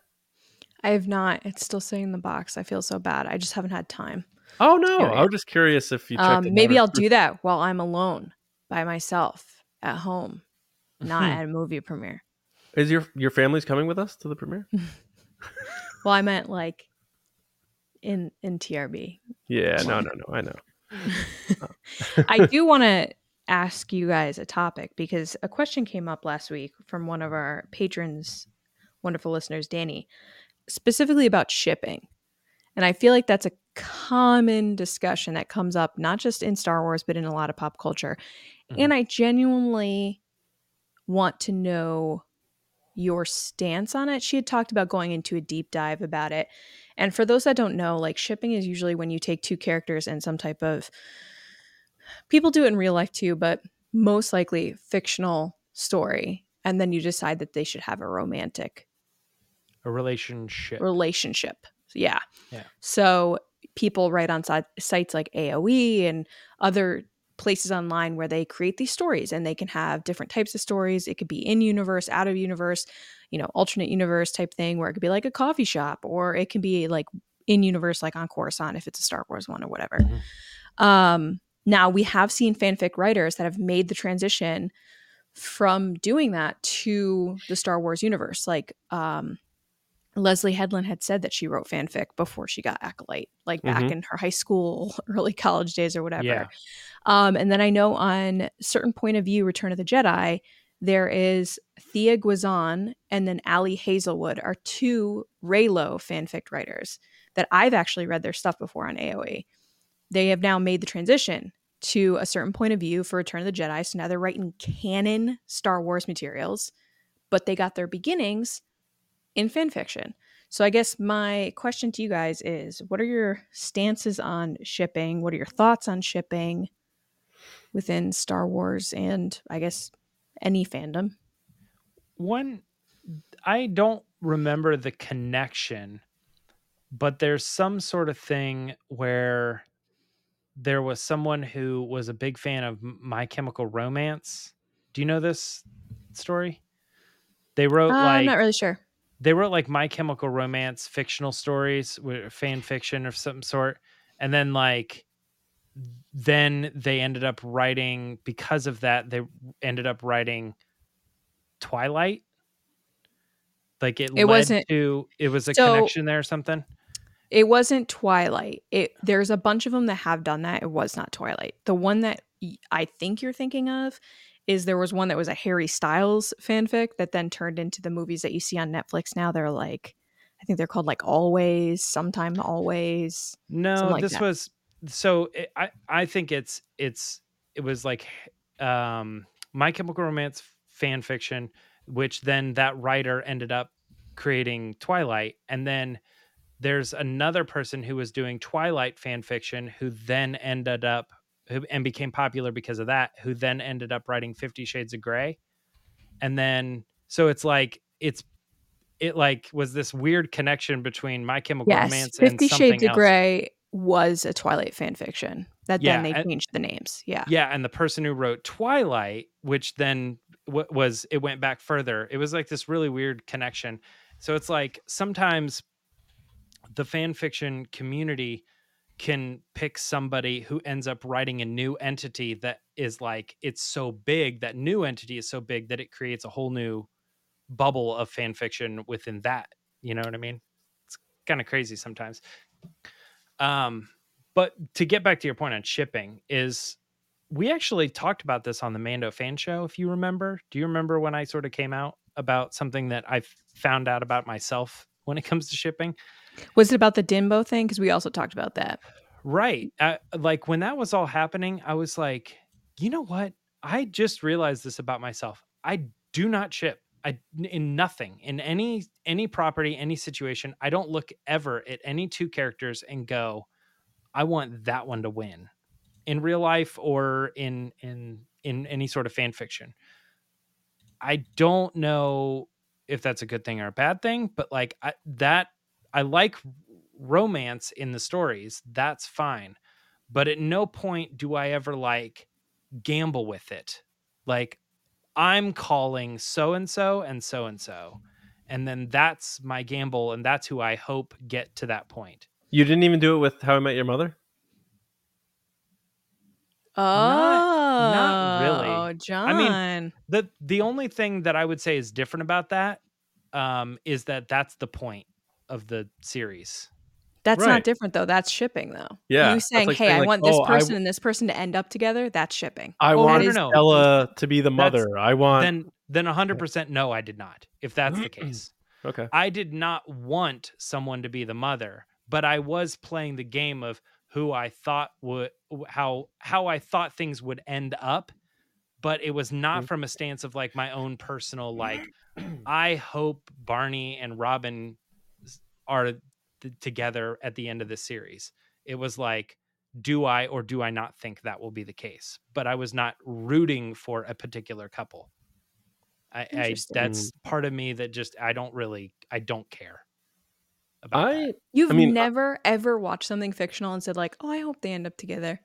I have not. It's still sitting in the box. I feel so bad. I just haven't had time. Oh no! I was just curious if you. Um, maybe I'll do that while I'm alone by myself at home, not at a movie premiere. Is your your family's coming with us to the premiere? well, I meant like in in TRB. Yeah, no, no, no. I know. I do want to ask you guys a topic because a question came up last week from one of our patrons, wonderful listeners, Danny, specifically about shipping. And I feel like that's a common discussion that comes up not just in Star Wars, but in a lot of pop culture. Mm-hmm. And I genuinely want to know your stance on it. She had talked about going into a deep dive about it. And for those that don't know, like shipping is usually when you take two characters and some type of people do it in real life too, but most likely fictional story. And then you decide that they should have a romantic a relationship. Relationship. Yeah. Yeah. So people write on sites like AO3 and other places online where they create these stories and they can have different types of stories. It could be in universe, out of universe, you know, alternate universe type thing where it could be like a coffee shop or it can be like in universe, like on Coruscant if it's a Star Wars one or whatever. Mm-hmm. Um, now we have seen fanfic writers that have made the transition from doing that to the Star Wars universe. Like um, Leslie Headland had said that she wrote fanfic before she got Acolyte, like back mm-hmm. in her high school, early college days or whatever. Yeah. Um, and then I know on certain point of view, Return of the Jedi, there is Thea Guanzon and then Ali Hazelwood are two Reylo fanfic writers that I've actually read their stuff before on AO3. They have now made the transition to a certain point of view for Return of the Jedi. So now they're writing canon Star Wars materials, but they got their beginnings in fan fiction. So I guess my question to you guys is what are your stances on shipping? What are your thoughts on shipping within Star Wars and I guess any fandom? One I don't remember the connection, but there's some sort of thing where there was someone who was a big fan of My Chemical Romance. Do you know this story? They wrote uh, like I'm not really sure. They wrote like My Chemical Romance fictional stories, fan fiction of some sort, and then like then they ended up writing because of that they ended up writing Twilight. Like it, it wasn't to it was a so, connection there or something. It wasn't Twilight. It there's a bunch of them that have done that. It was not Twilight. The one that I think you're thinking of is there was one that was a Harry Styles fanfic that then turned into the movies that you see on Netflix now. They're like I think they're called like Always, sometime Always. No, like this that. was so it, I I think it's it's it was like um My Chemical Romance fan fiction, which then that writer ended up creating Twilight, and then there's another person who was doing Twilight fan fiction who then ended up who, and became popular because of that, who then ended up writing Fifty Shades of Grey. And then so it's like it's it like was this weird connection between My Chemical yes, Romance and Fifty Shades of Grey was a Twilight fan fiction that yeah, then they and, changed the names. Yeah. Yeah. And the person who wrote Twilight, which then w- was, it went back further. It was like this really weird connection. So it's like sometimes the fan fiction community can pick somebody who ends up writing a new entity that is like it's so big that new entity is so big that it creates a whole new bubble of fan fiction within that you know what i mean? It's kind of crazy sometimes. Um but to get back to your point on shipping is we actually talked about this on the mando fan show if you remember. Do you remember when i sort of came out about something that i found out about myself when it comes to shipping was it about the Dinbo thing? Because we also talked about that. Right. Like when that was all happening, I was like, you know what? I just realized this about myself. I do not ship. I in nothing in any any property, any situation. I don't look ever at any two characters and go, I want that one to win, in real life or in in in any sort of fan fiction. I don't know if that's a good thing or a bad thing, but like I, that I like romance in the stories. That's fine. But at no point do I ever like gamble with it. Like I'm calling so and so and so and so. And then that's my gamble and that's who I hope get to that point. You didn't even do it with How I Met Your Mother? Oh, not, not really. John. I mean, the the only thing that I would say is different about that um, is that that's the point of the series. That's right. not different though. That's shipping though. Yeah. You saying, like "Hey, saying, I want this oh, person and this person to end up together." That's shipping. I oh, want Stella to be the mother. That's, I want then then 100% no, I did not. If that's the case. okay. I did not want someone to be the mother, but I was playing the game of who I thought would how how I thought things would end up, but it was not mm-hmm. from a stance of like my own personal like I hope Barney and Robin are th- together at the end of the series. It was like, do I or do I not think that will be the case? But I was not rooting for a particular couple. I, I that's part of me that just I don't really I don't care. About I that. you've I mean, uh never ever watched something fictional and said like, oh, I hope they end up together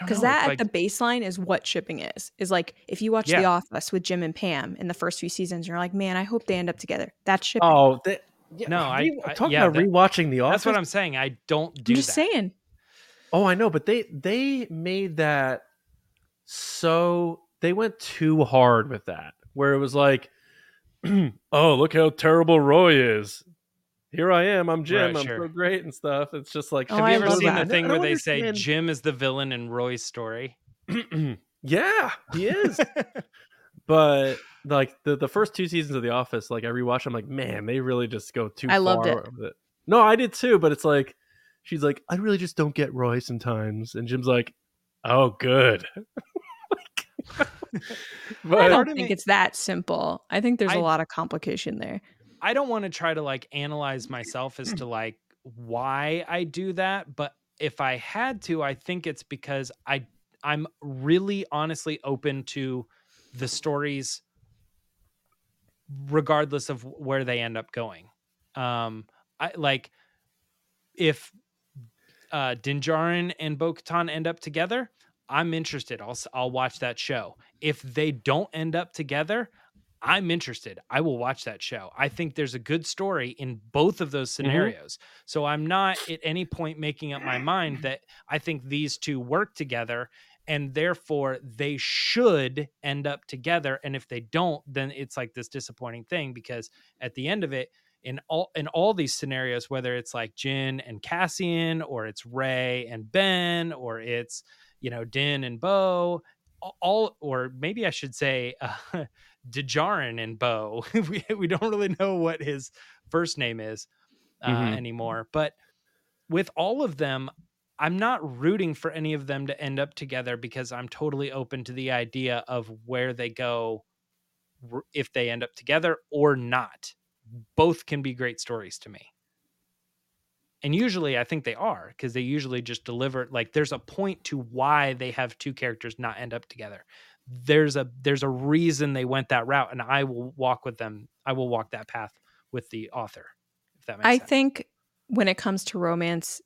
because that like, at the baseline is what shipping is is like if you watch yeah. the office with jim and pam in the first few seasons you're like man i hope they end up together that's shipping oh they, yeah, no i, I talking yeah, about rewatching the office that's what i'm saying i don't do I'm just that. saying oh i know but they they made that so they went too hard with that, where it was like, oh, look how terrible Roy is. Here I am. I'm Jim. Right, I'm sure. so great and stuff. It's just like, oh, have you ever seen that. the thing where they understand. say Jim is the villain in Roy's story? yeah, he is. but like the the first two seasons of The Office, like I rewatch, I'm like, man, they really just go too. I far loved it. it. No, I did too, but it's like she's like, I really just don't get Roy sometimes, and Jim's like, oh, good. but I don't think me, it's that simple. I think there's I, a lot of complication there. I don't want to try to like analyze myself as to like why I do that, but if I had to, I think it's because I I'm really honestly open to the stories regardless of where they end up going. Um I like if uh Din Djarin and Bo-Katan end up together, I'm interested. I'll I'll watch that show. If they don't end up together, I'm interested. I will watch that show. I think there's a good story in both of those mm-hmm. scenarios. Mm-hmm. So I'm not at any point making up my mind that I think these two work together and therefore they should end up together and if they don't then it's like this disappointing thing because at the end of it in all in all these scenarios whether it's like Jyn and Cassian or it's Rey and Ben or it's you know Din and Bo all or maybe I should say uh, Djarin and Bo. we we don't really know what his first name is uh, mm-hmm. anymore, but with all of them, I'm not rooting for any of them to end up together because I'm totally open to the idea of where they go if they end up together or not. Both can be great stories to me. And usually I think they are because they usually just deliver like there's a point to why they have two characters not end up together there's a there's a reason they went that route and i will walk with them i will walk that path with the author if that makes sense i sense. think when it comes to romance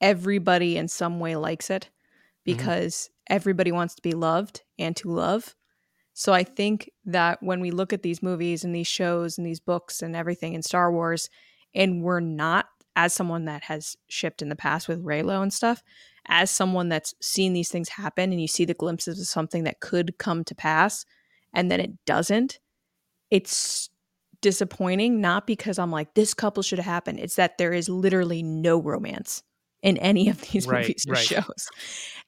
everybody in some way likes it mm-hmm. because mm-hmm. everybody wants to be loved and to love so i think that when we look at these movies and these shows and these books and everything in star wars and we're not as someone that has shipped in the past with Reylo and stuff as someone that's seen these things happen and you see the glimpses of something that could come to pass and then it doesn't, it's disappointing. Not because I'm like, this couple should have happened. It's that there is literally no romance in any of these right, movies or right. shows.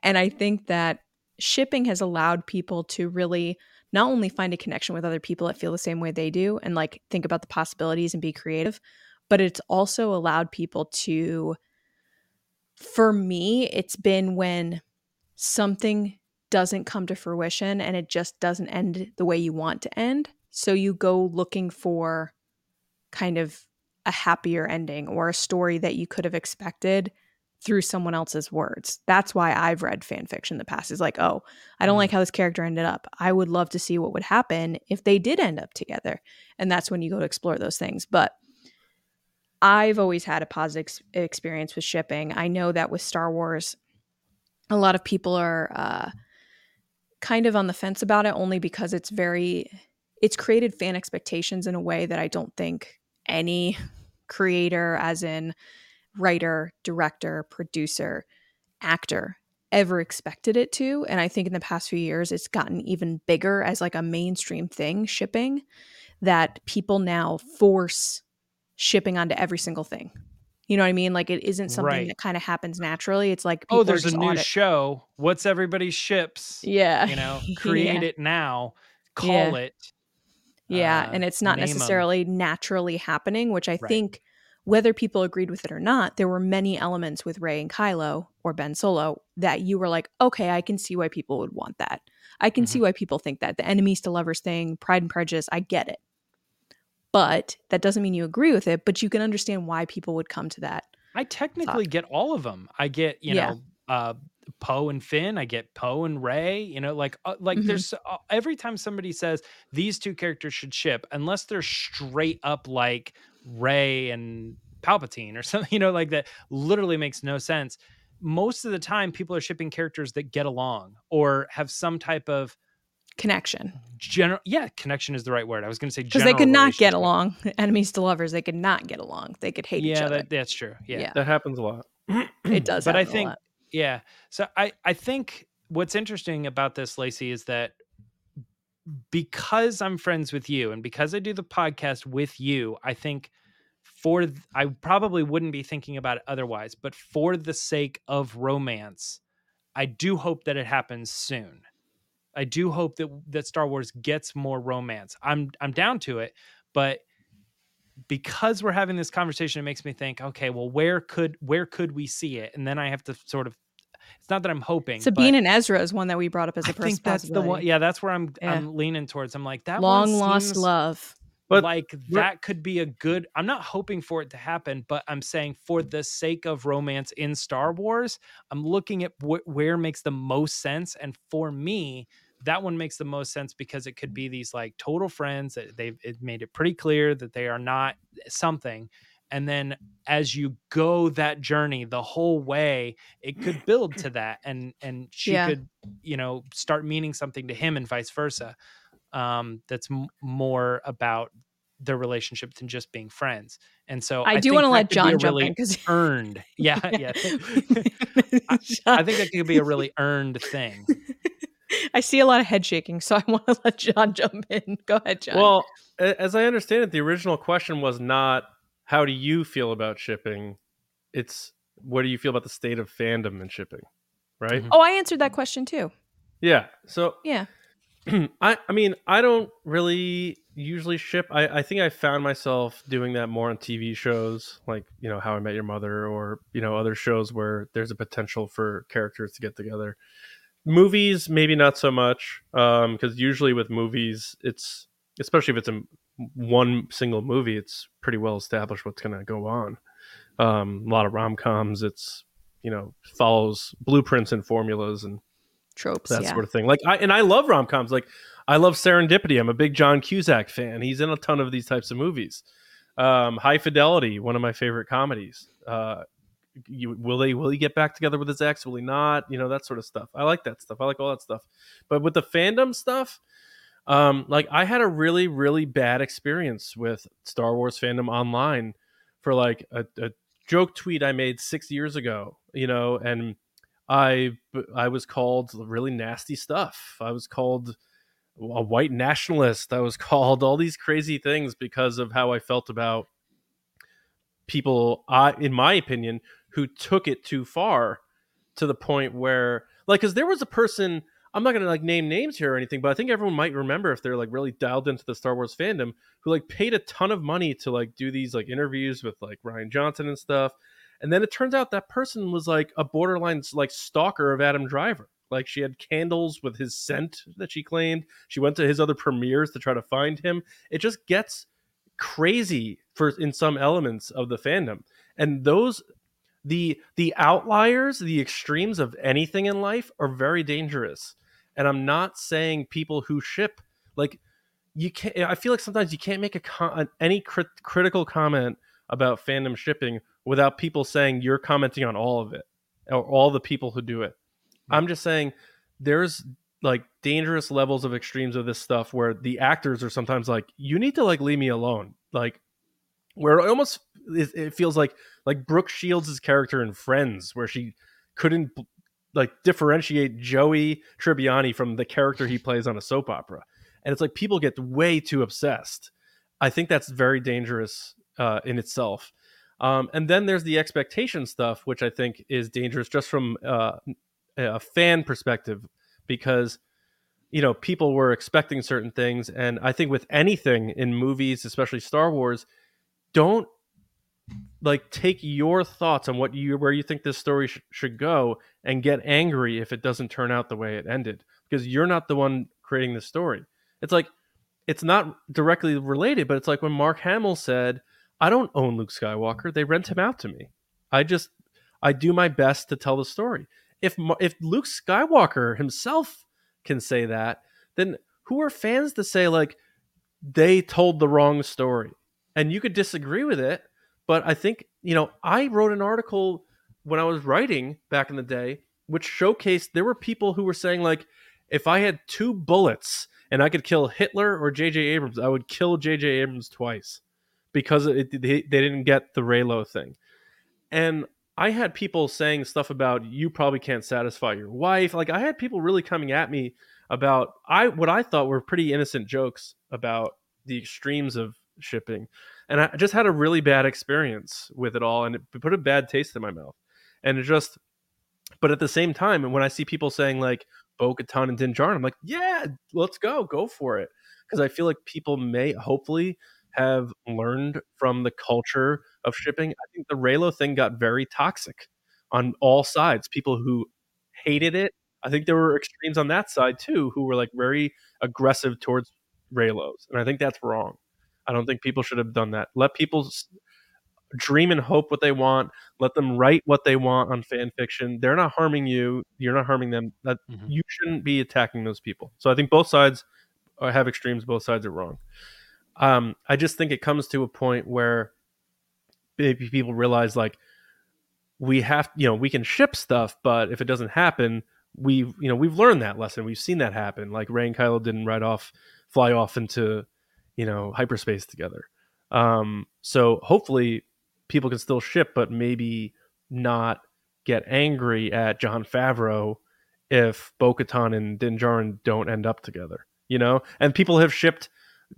And I think that shipping has allowed people to really not only find a connection with other people that feel the same way they do and like think about the possibilities and be creative, but it's also allowed people to for me, it's been when something doesn't come to fruition and it just doesn't end the way you want to end. So you go looking for kind of a happier ending or a story that you could have expected through someone else's words. That's why I've read fan fiction in the past. Is like, oh, I don't like mm-hmm. how this character ended up. I would love to see what would happen if they did end up together. And that's when you go to explore those things. But I've always had a positive experience with shipping. I know that with Star Wars, a lot of people are uh, kind of on the fence about it only because it's very, it's created fan expectations in a way that I don't think any creator, as in writer, director, producer, actor, ever expected it to. And I think in the past few years, it's gotten even bigger as like a mainstream thing, shipping, that people now force shipping onto every single thing. You know what I mean? Like it isn't something right. that kind of happens naturally. It's like oh, there's a new audit. show. What's everybody's ships? Yeah, you know, create yeah. it now. Call yeah. it. Yeah, uh, and it's not necessarily them. naturally happening, which I right. think whether people agreed with it or not, there were many elements with Rey and Kylo or Ben Solo that you were like, okay, I can see why people would want that. I can mm-hmm. see why people think that the enemies to lovers thing, Pride and Prejudice, I get it but that doesn't mean you agree with it but you can understand why people would come to that i technically thought. get all of them i get you yeah. know uh poe and finn i get poe and Rey, you know like uh, like mm-hmm. there's uh, every time somebody says these two characters should ship unless they're straight up like Rey and palpatine or something you know like that literally makes no sense most of the time people are shipping characters that get along or have some type of connection. General, yeah, connection is the right word. I was going to say because they could not get along. Enemies to lovers, they could not get along. They could hate yeah, each other. That, that's true. Yeah. yeah. that happens a lot. it does, but I think, yeah. So I I think what's interesting about this, Lacey, is that because I'm friends with you and because I do the podcast with you, I think for th- I probably wouldn't be thinking about it otherwise, but for the sake of romance, I do hope that it happens soon. I do hope that that Star Wars gets more romance. I'm I'm down to it, but because we're having this conversation, it makes me think, okay, well, where could where could we see it? And then I have to sort of it's not that I'm hoping. Sabine and Ezra is one that we brought up as a I think that's the one. Yeah, that's where I'm yeah. I'm leaning towards. I'm like that long lost love. But like that could be a good. I'm not hoping for it to happen, but I'm saying for the sake of romance in Star Wars, I'm looking at wh- where makes the most sense. And for me, that one makes the most sense because it could be these like total friends that they've it made it pretty clear that they are not something and then as you go that journey the whole way it could build to that and and she yeah. could you know start meaning something to him and vice versa um that's m- more about their relationship than just being friends and so i, I do want to let john jump really in because earned yeah yeah I, I think that could be a really earned thing I see a lot of head shaking, so I want to let John jump in. Go ahead, John. Well, as I understand it, the original question was not how do you feel about shipping? It's what do you feel about the state of fandom and shipping, right? Mm-hmm. Oh, I answered that question too. Yeah. So yeah, I I mean I don't really usually ship. I I think I found myself doing that more on TV shows like you know How I Met Your Mother or you know other shows where there's a potential for characters to get together. Movies maybe not so much because um, usually with movies it's especially if it's a one single movie, it's pretty well established what's going to go on. Um, a lot of rom coms, it's you know follows blueprints and formulas and tropes, that yeah. sort of thing. Like I and I love rom coms. Like I love Serendipity. I'm a big John Cusack fan. He's in a ton of these types of movies. Um, High Fidelity, one of my favorite comedies. Uh, you, will they will he get back together with his ex? Will he not? You know that sort of stuff. I like that stuff. I like all that stuff. But with the fandom stuff, um, like I had a really, really bad experience with Star Wars fandom online for like a, a joke tweet I made six years ago, you know, and I I was called really nasty stuff. I was called a white nationalist. I was called all these crazy things because of how I felt about people. I, in my opinion, who took it too far to the point where, like, because there was a person I'm not gonna like name names here or anything, but I think everyone might remember if they're like really dialed into the Star Wars fandom, who like paid a ton of money to like do these like interviews with like Rian Johnson and stuff. And then it turns out that person was like a borderline like stalker of Adam Driver. Like she had candles with his scent that she claimed. She went to his other premieres to try to find him. It just gets crazy for in some elements of the fandom. And those the the outliers, the extremes of anything in life are very dangerous and I'm not saying people who ship like you can't. I feel like sometimes you can't make a con- any crit- critical comment about fandom shipping without people saying you're commenting on all of it or all the people who do it. I'm just saying there's like dangerous levels of extremes of this stuff where the actors are sometimes like you need to like leave me alone like where it almost it feels like like brooke shields' character in friends where she couldn't like differentiate Joey Tribbiani from the character he plays on a soap opera. And it's like people get way too obsessed. I think that's very dangerous uh, in itself. Um, and then there's the expectation stuff, which I think is dangerous just from uh, a fan perspective, because you know people were expecting certain things, and I think with anything in movies, especially Star Wars, don't like take your thoughts on what you where you think this story sh- should go and get angry if it doesn't turn out the way it ended because you're not the one creating the story. It's like it's not directly related but it's like when mark hamill said i don't own luke skywalker they rent him out to me. I just i do my best to tell the story. If if luke skywalker himself can say that then who are fans to say like they told the wrong story and you could disagree with it but I think, you know, I wrote an article when I was writing back in the day, which showcased there were people who were saying, like, if I had two bullets and I could kill Hitler or J.J. Abrams, I would kill J.J. Abrams twice because it, they, they didn't get the Reylo thing. And I had people saying stuff about you probably can't satisfy your wife. Like I had people really coming at me about I what I thought were pretty innocent jokes about the extremes of shipping, and I just had a really bad experience with it all, and it put a bad taste in my mouth, and it just. But at the same time, and when I see people saying like Bo Katan and Din I'm like, yeah, let's go, go for it, because I feel like people may hopefully have learned from the culture of shipping. I think the Reylo thing got very toxic on all sides. People who hated it. I think there were extremes on that side too, who were like very aggressive towards Reylos. and I think that's wrong. I don't think people should have done that. Let people dream and hope what they want. Let them write what they want on fan fiction. They're not harming you. You're not harming them. That mm-hmm. you shouldn't be attacking those people. So I think both sides have extremes. Both sides are wrong. Um, I just think it comes to a point where maybe people realize like we have, you know, we can ship stuff, but if it doesn't happen, we've, you know, we've learned that lesson. We've seen that happen. Like Rey and Kylo didn't ride off, fly off into, you know, hyperspace together. Um, so hopefully people can still ship, but maybe not get angry at Jon Favreau if Bo Katan and Din Djarin don't end up together, you know? And people have shipped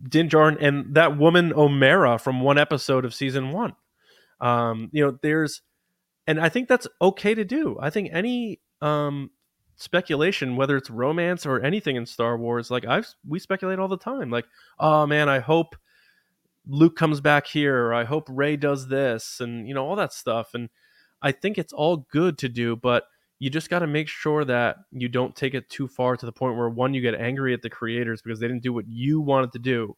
Din Djarin and that woman Omera from one episode of season one. Um, you know, there's, and I think that's okay to do. I think any um, speculation, whether it's romance or anything in Star Wars, like I've we speculate all the time. Like, oh man, I hope Luke comes back here, or I hope Rey does this, and you know all that stuff. And I think it's all good to do, but you just got to make sure that you don't take it too far to the point where one you get angry at the creators because they didn't do what you wanted to do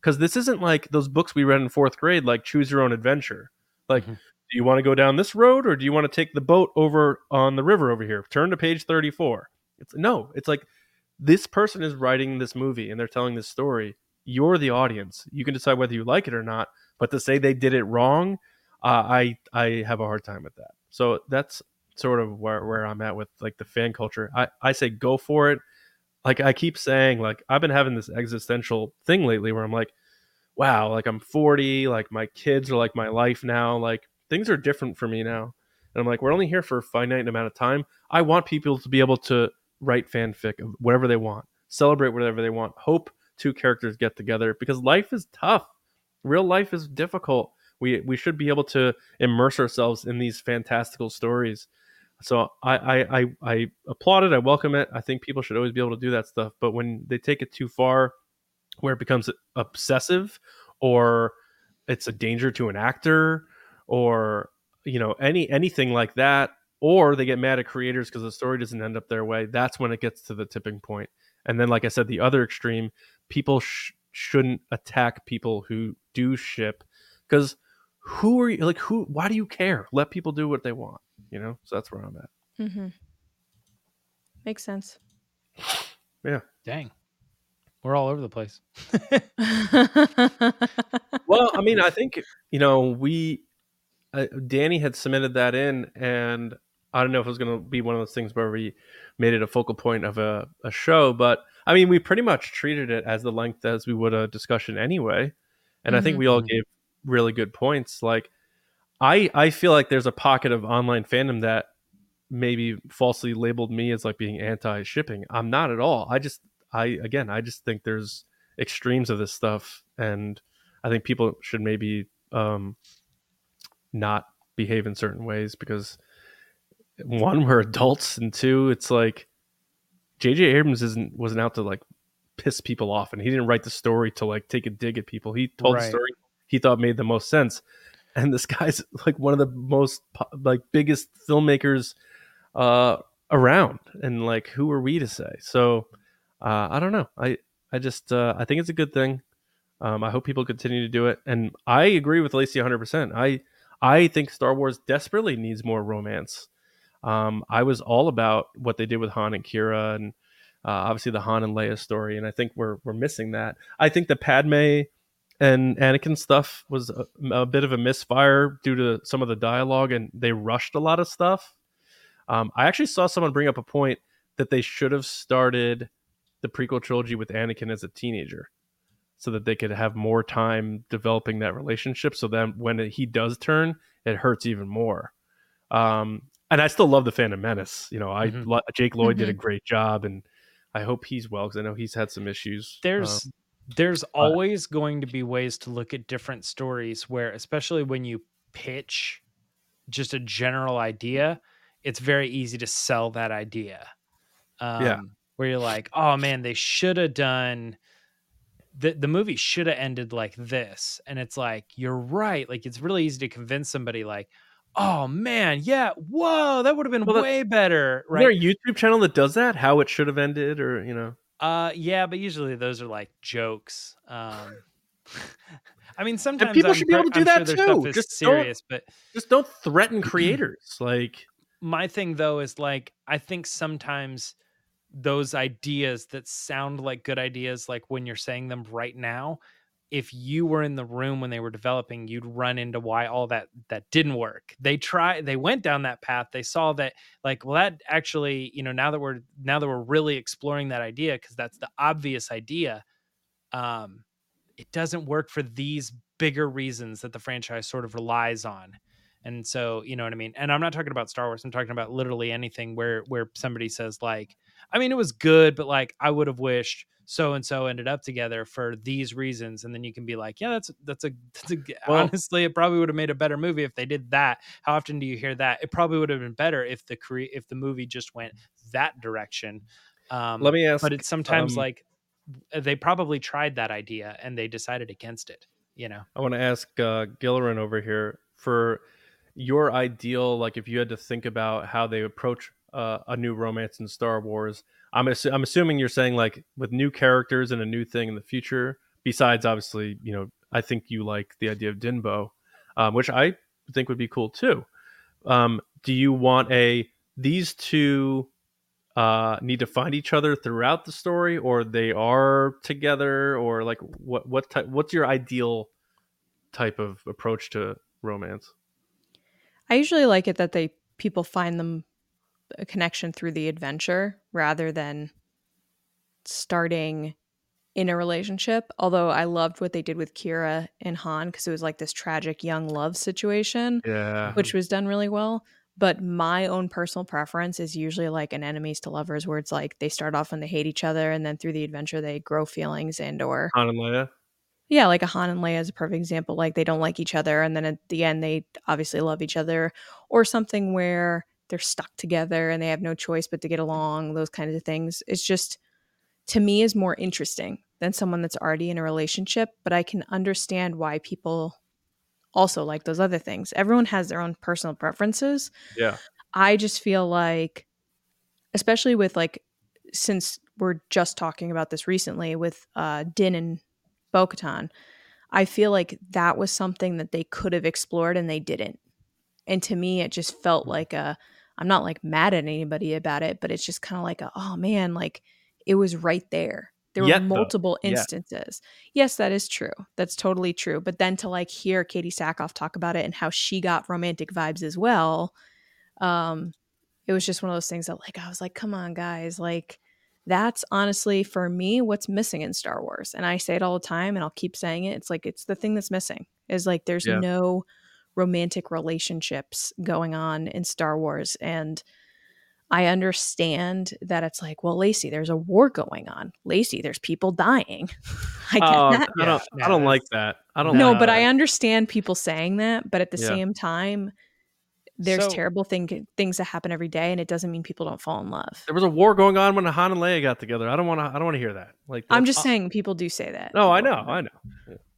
because this isn't like those books we read in fourth grade like choose your own adventure like mm-hmm. Do you want to go down this road or do you want to take the boat over on the river over here turn to page 34 it's no it's like this person is writing this movie and they're telling this story you're the audience you can decide whether you like it or not but to say they did it wrong uh, i i have a hard time with that so that's sort of where, where I'm at with like the fan culture. I, I say go for it. Like I keep saying, like I've been having this existential thing lately where I'm like, wow, like I'm 40, like my kids are like my life now. Like things are different for me now. And I'm like, we're only here for a finite amount of time. I want people to be able to write fanfic of whatever they want, celebrate whatever they want, hope two characters get together because life is tough. Real life is difficult. We we should be able to immerse ourselves in these fantastical stories so I, I, I I applaud it. I welcome it. I think people should always be able to do that stuff. But when they take it too far, where it becomes obsessive, or it's a danger to an actor, or you know any anything like that, or they get mad at creators because the story doesn't end up their way. That's when it gets to the tipping point. And then, like I said, the other extreme, people sh- shouldn't attack people who do ship because who are you like who why do you care let people do what they want you know so that's where i'm at mm-hmm. makes sense yeah dang we're all over the place well i mean i think you know we uh, danny had submitted that in and i don't know if it was going to be one of those things where we made it a focal point of a, a show but i mean we pretty much treated it as the length as we would a discussion anyway and mm-hmm. i think we all mm-hmm. gave really good points. Like I I feel like there's a pocket of online fandom that maybe falsely labeled me as like being anti shipping. I'm not at all. I just I again I just think there's extremes of this stuff and I think people should maybe um not behave in certain ways because one we're adults and two it's like JJ Abrams isn't wasn't out to like piss people off and he didn't write the story to like take a dig at people. He told right. the story he thought made the most sense. And this guy's like one of the most like biggest filmmakers uh, around, and like who are we to say? So uh, I don't know. I I just uh, I think it's a good thing. Um, I hope people continue to do it, and I agree with Lacey 100. percent I I think Star Wars desperately needs more romance. Um, I was all about what they did with Han and Qi'ra, and uh, obviously the Han and Leia story, and I think we're we're missing that. I think the Padme and Anakin stuff was a, a, bit of a misfire due to some of the dialogue, and they rushed a lot of stuff. Um, I actually saw someone bring up a point that they should have started the prequel trilogy with Anakin as a teenager, so that they could have more time developing that relationship. So then, when he does turn, it hurts even more. Um, and I still love the Phantom Menace. You know, I mm-hmm. Jake Lloyd mm-hmm. did a mm-hmm. great job, and I hope he's well because I know he's had some issues. There's um, there's but, always going to be ways to look at different stories where, especially when you pitch just a general idea, it's very easy to sell that idea. Um, yeah. Where you're like, oh man, they should have done the the movie should have ended like this, and it's like you're right. Like it's really easy to convince somebody like, oh man, yeah, whoa, that would have been well, way better. Right? Is there a YouTube channel that does that? How it should have ended, or you know? Uh, yeah, but usually those are like jokes. Um, I mean, sometimes and people I'm, should be able to do I'm that sure too. Just serious, but just don't threaten creators. like my thing though is like I think sometimes those ideas that sound like good ideas, like when you're saying them right now, if you were in the room when they were developing you'd run into why all that that didn't work. They try they went down that path they saw that like well that actually you know now that we're now that we're really exploring that idea because that's the obvious idea um it doesn't work for these bigger reasons that the franchise sort of relies on. And so you know what i mean? And i'm not talking about star wars i'm talking about literally anything where where somebody says like i mean it was good but like i would have wished so and so ended up together for these reasons and then you can be like yeah that's that's a, that's a well, honestly it probably would have made a better movie if they did that. How often do you hear that? It probably would have been better if the cre- if the movie just went that direction um, let me ask but it's sometimes um, like they probably tried that idea and they decided against it you know? I want to ask uh Gillerin over here for your ideal like if you had to think about how they approach uh, a new romance in star wars I'm assu- I'm assuming you're saying like with new characters and a new thing in the future. Besides, obviously, you know, I think you like the idea of Dinbo, um, which I think would be cool too. Um, do you want a these two uh, need to find each other throughout the story, or they are together, or like what what type? What's your ideal type of approach to romance? I usually like it that they people find them a connection through the adventure rather than starting in a relationship. Although I loved what they did with Qi'ra and Han because it was like this tragic young love situation, yeah, which was done really well. But my own personal preference is usually like an enemies to lovers, where it's like they start off and they hate each other, and then through the adventure they grow feelings and or Han and Leia. Yeah, like a Han and Leia is a perfect example. Like they don't like each other, and then at the end they obviously love each other, or something where they're stuck together and they have no choice but to get along, those kinds of things. It's just to me is more interesting than someone that's already in a relationship, but I can understand why people also like those other things. Everyone has their own personal preferences. Yeah. I just feel like especially with like since we're just talking about this recently with uh Din and Bo-Katan, I feel like that was something that they could have explored and they didn't. And to me it just felt like a I'm not like mad at anybody about it, but it's just kind of like, a, oh man, like it was right there. There Yet, were multiple though. instances. Yeah. Yes, that is true. That's totally true. But then to like hear Katee Sackhoff talk about it and how she got romantic vibes as well, um, it was just one of those things that like I was like, come on, guys, like that's honestly for me what's missing in Star Wars. And I say it all the time and I'll keep saying it. It's like it's the thing that's missing. Is like there's yeah. no romantic relationships going on in Star Wars. And I understand that it's like, well, Lacey, there's a war going on. Lacey, there's people dying. I get oh, that. I don't, I don't like that. I don't. No, like but that. I understand people saying that. But at the yeah. same time, there's so, terrible thing, things that happen every day, and it doesn't mean people don't fall in love. There was a war going on when Han and Leia got together. I don't want to. I don't want to hear that. Like I'm just uh, saying, people do say that. No, I know. I know.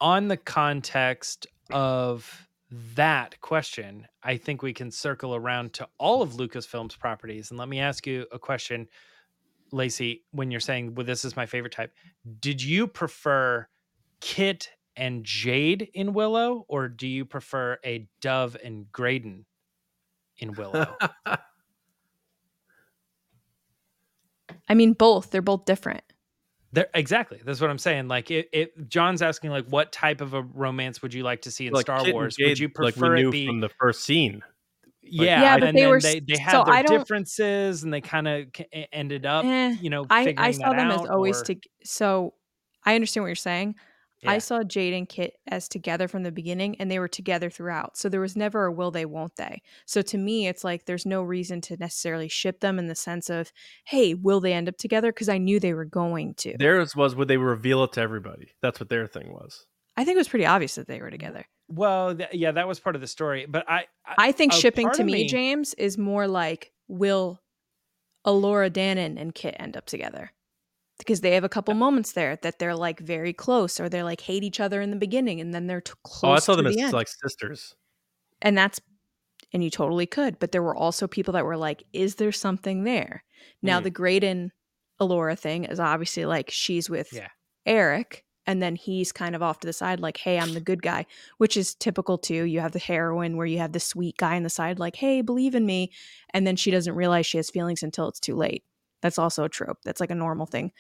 On the context of that question, I think we can circle around to all of Lucasfilm's properties. And let me ask you a question, Lacey, when you're saying, well, this is my favorite type, did you prefer Kit and Jade in Willow, or do you prefer a Dove and Graydon in Willow? I mean, both. They're both different. There, exactly. That's what I'm saying. Like, it, it, John's asking, like, what type of a romance would you like to see in like Star Wars? would you prefer like it be from the first scene? Yeah, yeah, but and they were they, they had so their differences, and they kind of ended up, eh, you know, I I saw them as always or... to. So I understand what you're saying. Yeah. I saw Jade and Kit as together from the beginning and they were together throughout. So there was never a will they, won't they. So to me, it's like there's no reason to necessarily ship them in the sense of, hey, will they end up together? Because I knew they were going to. Theirs was would they reveal it to everybody? That's what their thing was. I think it was pretty obvious that they were together. Well, th- yeah, that was part of the story. But I. I, I think shipping to me, me, James, is more like, will Elora Danan and Kit end up together? Because they have a couple moments there that they're like very close or they're like hate each other in the beginning and then they're t- close. Oh, I saw them as end. like sisters. And that's and you totally could, but there were also people that were like, "Is there something there?" Now mm. the Graydon Elora thing is obviously like she's with yeah. Eric, and then he's kind of off to the side, like, "Hey, I'm the good guy," which is typical too. You have the heroine where you have the sweet guy on the side, like, "Hey, believe in me," and then she doesn't realize she has feelings until it's too late. That's also a trope. That's like a normal thing.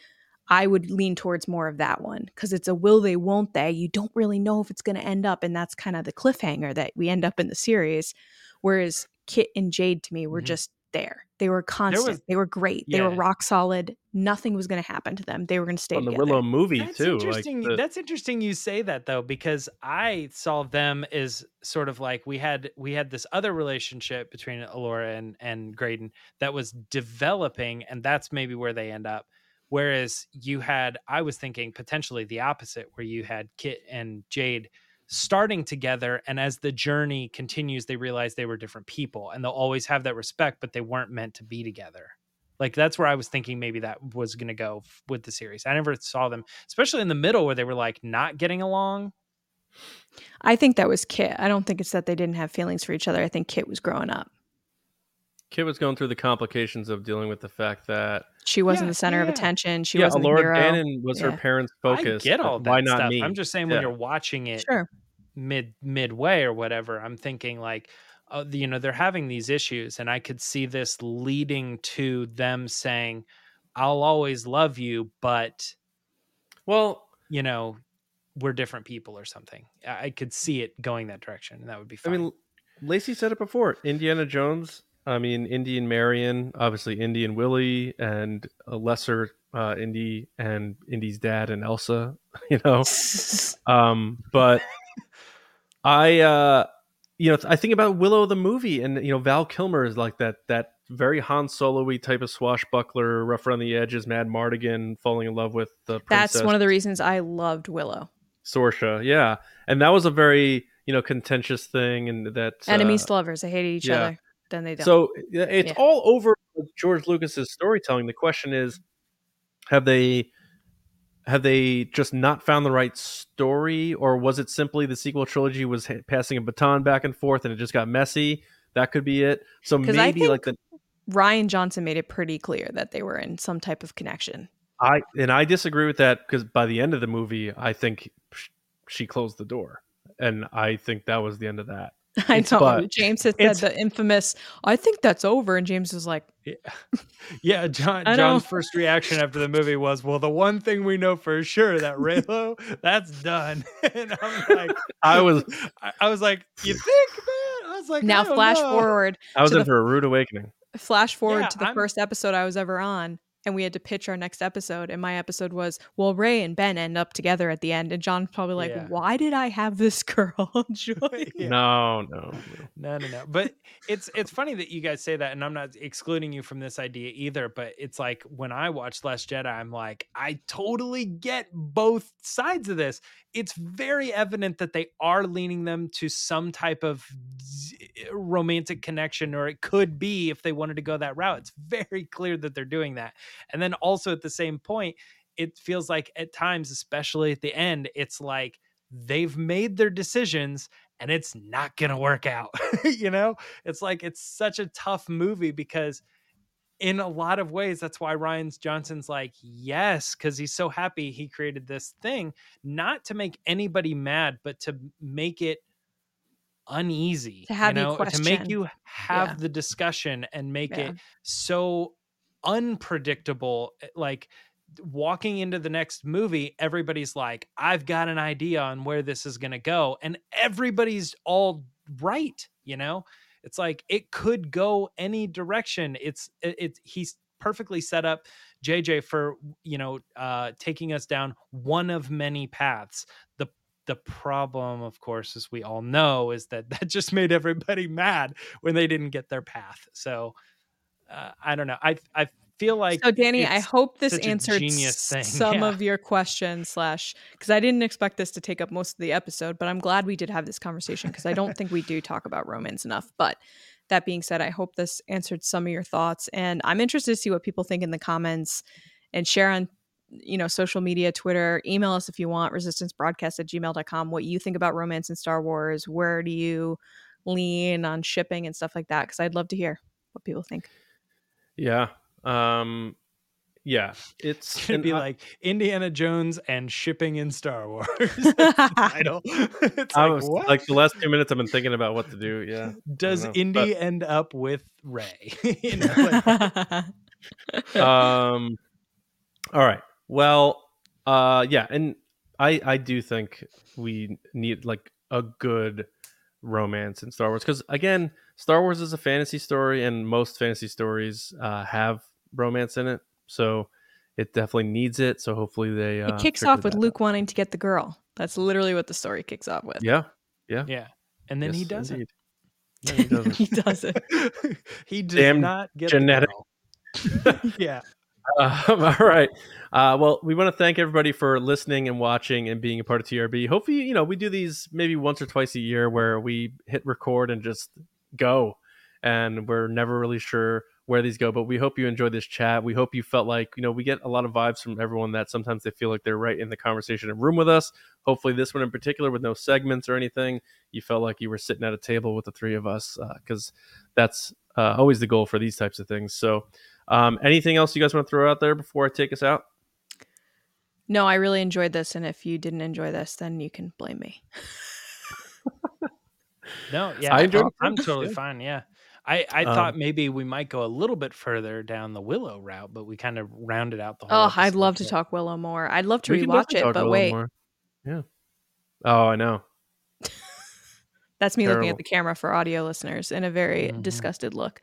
I would lean towards more of that one because it's a will they, won't they. You don't really know if it's going to end up. And that's kind of the cliffhanger that we end up in the series. Whereas Kit and Jade to me were mm-hmm. just there. They were constant. Was, they were great. Yeah. They were rock solid. Nothing was going to happen to them. They were going to stay on the Willow movie that's too. Interesting. Like the... That's interesting. You say that though, because I saw them as sort of like we had we had this other relationship between Elora and and Graydon that was developing, and that's maybe where they end up. Whereas you had, I was thinking potentially the opposite, where you had Kit and Jade starting together and as the journey continues they realize they were different people and they'll always have that respect but they weren't meant to be together. Like that's where i was thinking maybe that was going to go with the series. I never saw them especially in the middle where they were like not getting along. I think that was kit. I don't think it's that they didn't have feelings for each other. I think kit was growing up kit was going through the complications of dealing with the fact that she wasn't yeah, the center yeah. of attention. She yeah, wasn't Elora the hero. Danan was yeah. her parents' focus. I get all that Why not stuff. Me? I'm just saying when you're watching it, sure mid midway or whatever i'm thinking like uh, you know they're having these issues and i could see this leading to them saying i'll always love you but well you know we're different people or something i could see it going that direction and that would be fine. i mean lacey said it before indiana jones i mean Indy and marion obviously Indy and willie and a lesser uh indy and indy's dad and elsa you know um but I uh you know, I think about Willow the movie, and you know, Val Kilmer is like that that very Han Solo-y type of swashbuckler, rough around the edges, Madmartigan, falling in love with the princess. That's one of the reasons I loved Willow. Sorsha, yeah, and that was a very you know contentious thing, and that enemies uh, to lovers, they hated each yeah. other. Then they don't. So it's yeah. all over George Lucas's storytelling. The question is, have they have they just not found the right story or was it simply the sequel trilogy was passing a baton back and forth and it just got messy that could be it so maybe like the rian johnson made it pretty clear that they were in some type of connection i and i disagree with that because by the end of the movie i think she closed the door and i think that was the end of that I know. But James had said the infamous, I think that's over. And James was like, Yeah, yeah John John's first reaction after the movie was, Well, the one thing we know for sure that Reylo, that's done. and I'm like, I was I, I, was like, You think, man? I was like, Now flash know. forward. I was in the, for a rude awakening. Flash forward yeah, to the I'm, first episode I was ever on and we had to pitch our next episode and my episode was well Rey and ben end up together at the end and john's probably like yeah. why did i have this girl join yeah. no no no. No no but it's it's funny that you guys say that and i'm not excluding you from this idea either but it's like when i watch last jedi i'm like i totally get both sides of this. It's very evident that they are leaning them to some type of romantic connection or it could be if they wanted to go that route. It's very clear that they're doing that and then also at the same point it feels like at times especially at the end it's like they've made their decisions and it's not going to work out you know it's like it's such a tough movie because in a lot of ways that's why Rian Johnson's like yes cuz he's so happy he created this thing not to make anybody mad but to make it uneasy to have you know to make you have yeah. the discussion and make yeah. it so unpredictable eh, like walking into the next movie everybody's like i've got an idea on where this is going to go and everybody's all right you know it's like it could go any direction it's it, it he's perfectly set up JJ for you know uh, taking us down one of many paths. The the problem, of course, as we all know, is that that just made everybody mad when they didn't get their path. So uh, I don't know. I I feel like so danny i hope this answered some yeah. of your questions slash because i didn't expect this to take up most of the episode but i'm glad we did have this conversation because i don't think we do talk about romance enough but that being said i hope this answered some of your thoughts and i'm interested to see what people think in the comments and share on you know social media twitter email us if you want resistancebroadcast at gmail.com what you think about romance in star wars where do you lean on shipping and stuff like that because i'd love to hear what people think yeah um, yeah, it's gonna be I, like Indiana Jones and shipping in Star Wars. title. it's I like, was what? like the last two minutes I've been thinking about what to do. Yeah. Does Indy but, end up with ray you Rey? um. All right. Well. Uh. Yeah. And I. I do think we need like a good romance in Star Wars because again, Star Wars is a fantasy story, and most fantasy stories uh, have romance in it. So it definitely needs it. So hopefully they. Uh, it kicks off with Luke wanting to get the girl. That's literally what the story kicks off with. Yeah. Yeah. Yeah. And then yes, he does indeed. it. No, he doesn't. he doesn't. he does Damn not get genetic. yeah. Uh, all right. Uh, well, we want to thank everybody for listening and watching and being a part of TRB. Hopefully, you know, we do these maybe once or twice a year where we hit record and just go. And we're never really sure where these go. But we hope you enjoyed this chat. We hope you felt like, you know, we get a lot of vibes from everyone that sometimes they feel like they're right in the conversation and room with us. Hopefully, this one in particular, with no segments or anything, you felt like you were sitting at a table with the three of us because uh, that's uh, always the goal for these types of things. So, um, anything else you guys want to throw out there before I take us out? No, I really enjoyed this. And if you didn't enjoy this, then you can blame me. no, yeah, I enjoyed I'm, I'm totally fine. Yeah. I, I um, thought maybe we might go a little bit further down the Willow route, but we kind of rounded out the whole. Oh, I'd love to talk Willow more. I'd love to rewatch it, but wait. More. Yeah. Oh, I know. That's me Terrible. looking at the camera for audio listeners in a very mm-hmm. disgusted look.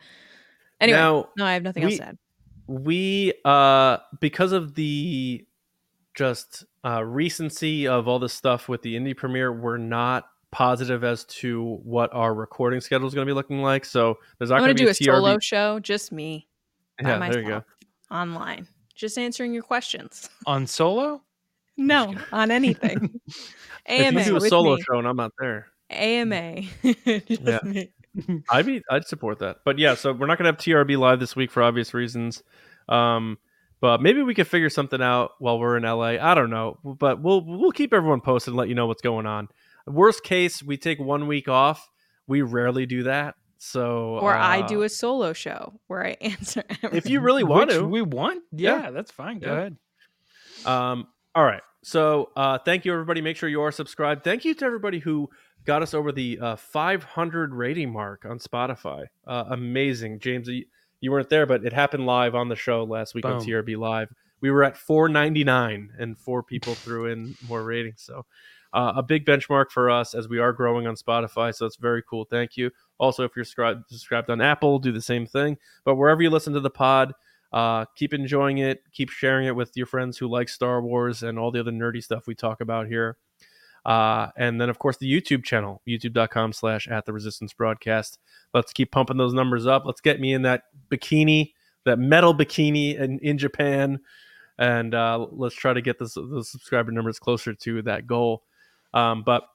Anyway, now, no, I have nothing we, else to add. We, uh, because of the just uh, recency of all the stuff with the Indy premiere, we're not positive as to what our recording schedule is going to be looking like. So there's not going to do a, TRB... solo show, just me. Yeah, there you go. Online, just answering your questions on solo. No, on anything. AMA. If you do a solo me. show and I'm not there. AMA. yeah. I'd be I'd support that. But yeah, so we're not gonna have TRB live this week for obvious reasons. Um, but maybe we could figure something out while we're in LA. I don't know, but we'll we'll keep everyone posted and let you know what's going on. Worst case, we take one week off. We rarely do that. So Or uh, I do a solo show where I answer everything. If you really want Which to. We want? Yeah, yeah. that's fine. Go yeah. ahead. Um, all right. So uh, thank you, everybody. Make sure you are subscribed. Thank you to everybody who got us over the uh, 500 rating mark on Spotify. Uh, amazing, James. You, you, weren't there, but it happened live on the show last week Boom. on TRB Live. We were at 499, and four people threw in more ratings. So uh, a big benchmark for us as we are growing on Spotify. So it's very cool. Thank you. Also, if you're subscribed on Apple, do the same thing. But wherever you listen to the pod, uh, keep enjoying it. Keep sharing it with your friends who like Star Wars and all the other nerdy stuff we talk about here. Uh, and then, of course, the YouTube channel, youtube.com slash at the resistance broadcast. Let's keep pumping those numbers up. Let's get me in that bikini, that metal bikini in, in Japan. And uh, let's try to get the subscriber numbers closer to that goal. Um, but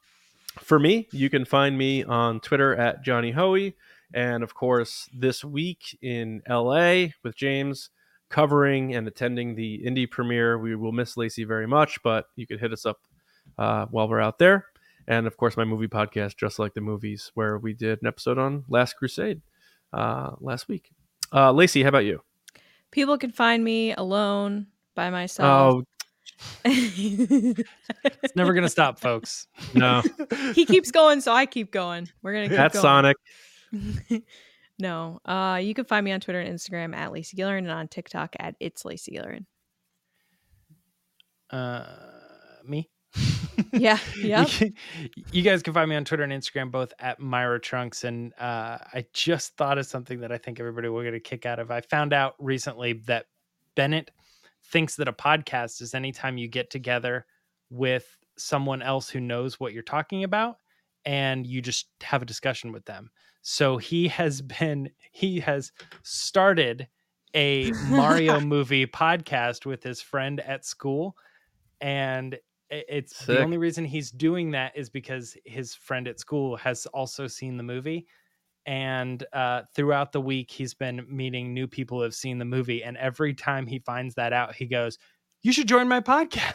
for me, you can find me on Twitter at Johnny Hoey. And of course, this week in LA with James covering and attending the Indy premiere. We will miss Lacey very much, but you could hit us up uh, while we're out there. And of course, my movie podcast, Just Like the Movies, where we did an episode on Last Crusade uh, last week. Uh, Lacey, how about you? People can find me alone by myself. Oh, it's never gonna stop, folks. No. he keeps going, so I keep going. We're gonna keep That's going. Sonic. no. Uh you can find me on Twitter and Instagram at Lacey Gillerin and on TikTok at It's Lacey Gillerin. Uh me. yeah, yeah. You, guys can find me on Twitter and Instagram, both at Mirai Trunks. And uh, I just thought of something that I think everybody will get a kick out of. I found out recently that Bennett thinks that a podcast is anytime you get together with someone else who knows what you're talking about and you just have a discussion with them. So he has been, he has started a Mario movie podcast with his friend at school. And it's Sick. the only reason he's doing that is because his friend at school has also seen the movie. And uh, throughout the week, he's been meeting new people who have seen the movie. And every time he finds that out, he goes, you should join my podcast.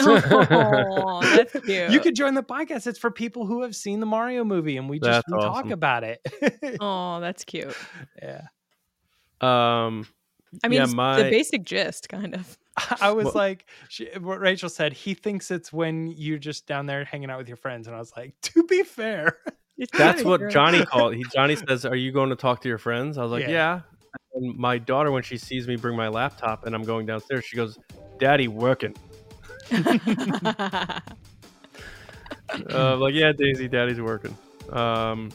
oh, that's cute. You could join the podcast. It's for people who have seen the Mario movie and we just we awesome. talk about it. oh, that's cute. Yeah. Um I mean, yeah, my... the basic gist, kind of. I was well, like, she, what Rachel said, he thinks it's when you're just down there hanging out with your friends. And I was like, to be fair, that's what Johnny called. He Johnny says, "Are you going to talk to your friends?" I was like, "Yeah." yeah. And my daughter, when she sees me bring my laptop and I'm going downstairs, she goes, "Daddy, working." uh, like, yeah, Daisy, Daddy's working. Um,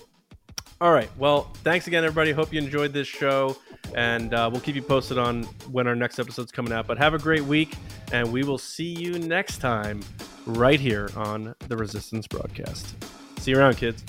all right. Well, thanks again, everybody. Hope you enjoyed this show, and uh, we'll keep you posted on when our next episode's coming out. But have a great week, and we will see you next time right here on the Resistance broadcast. See you around, kids.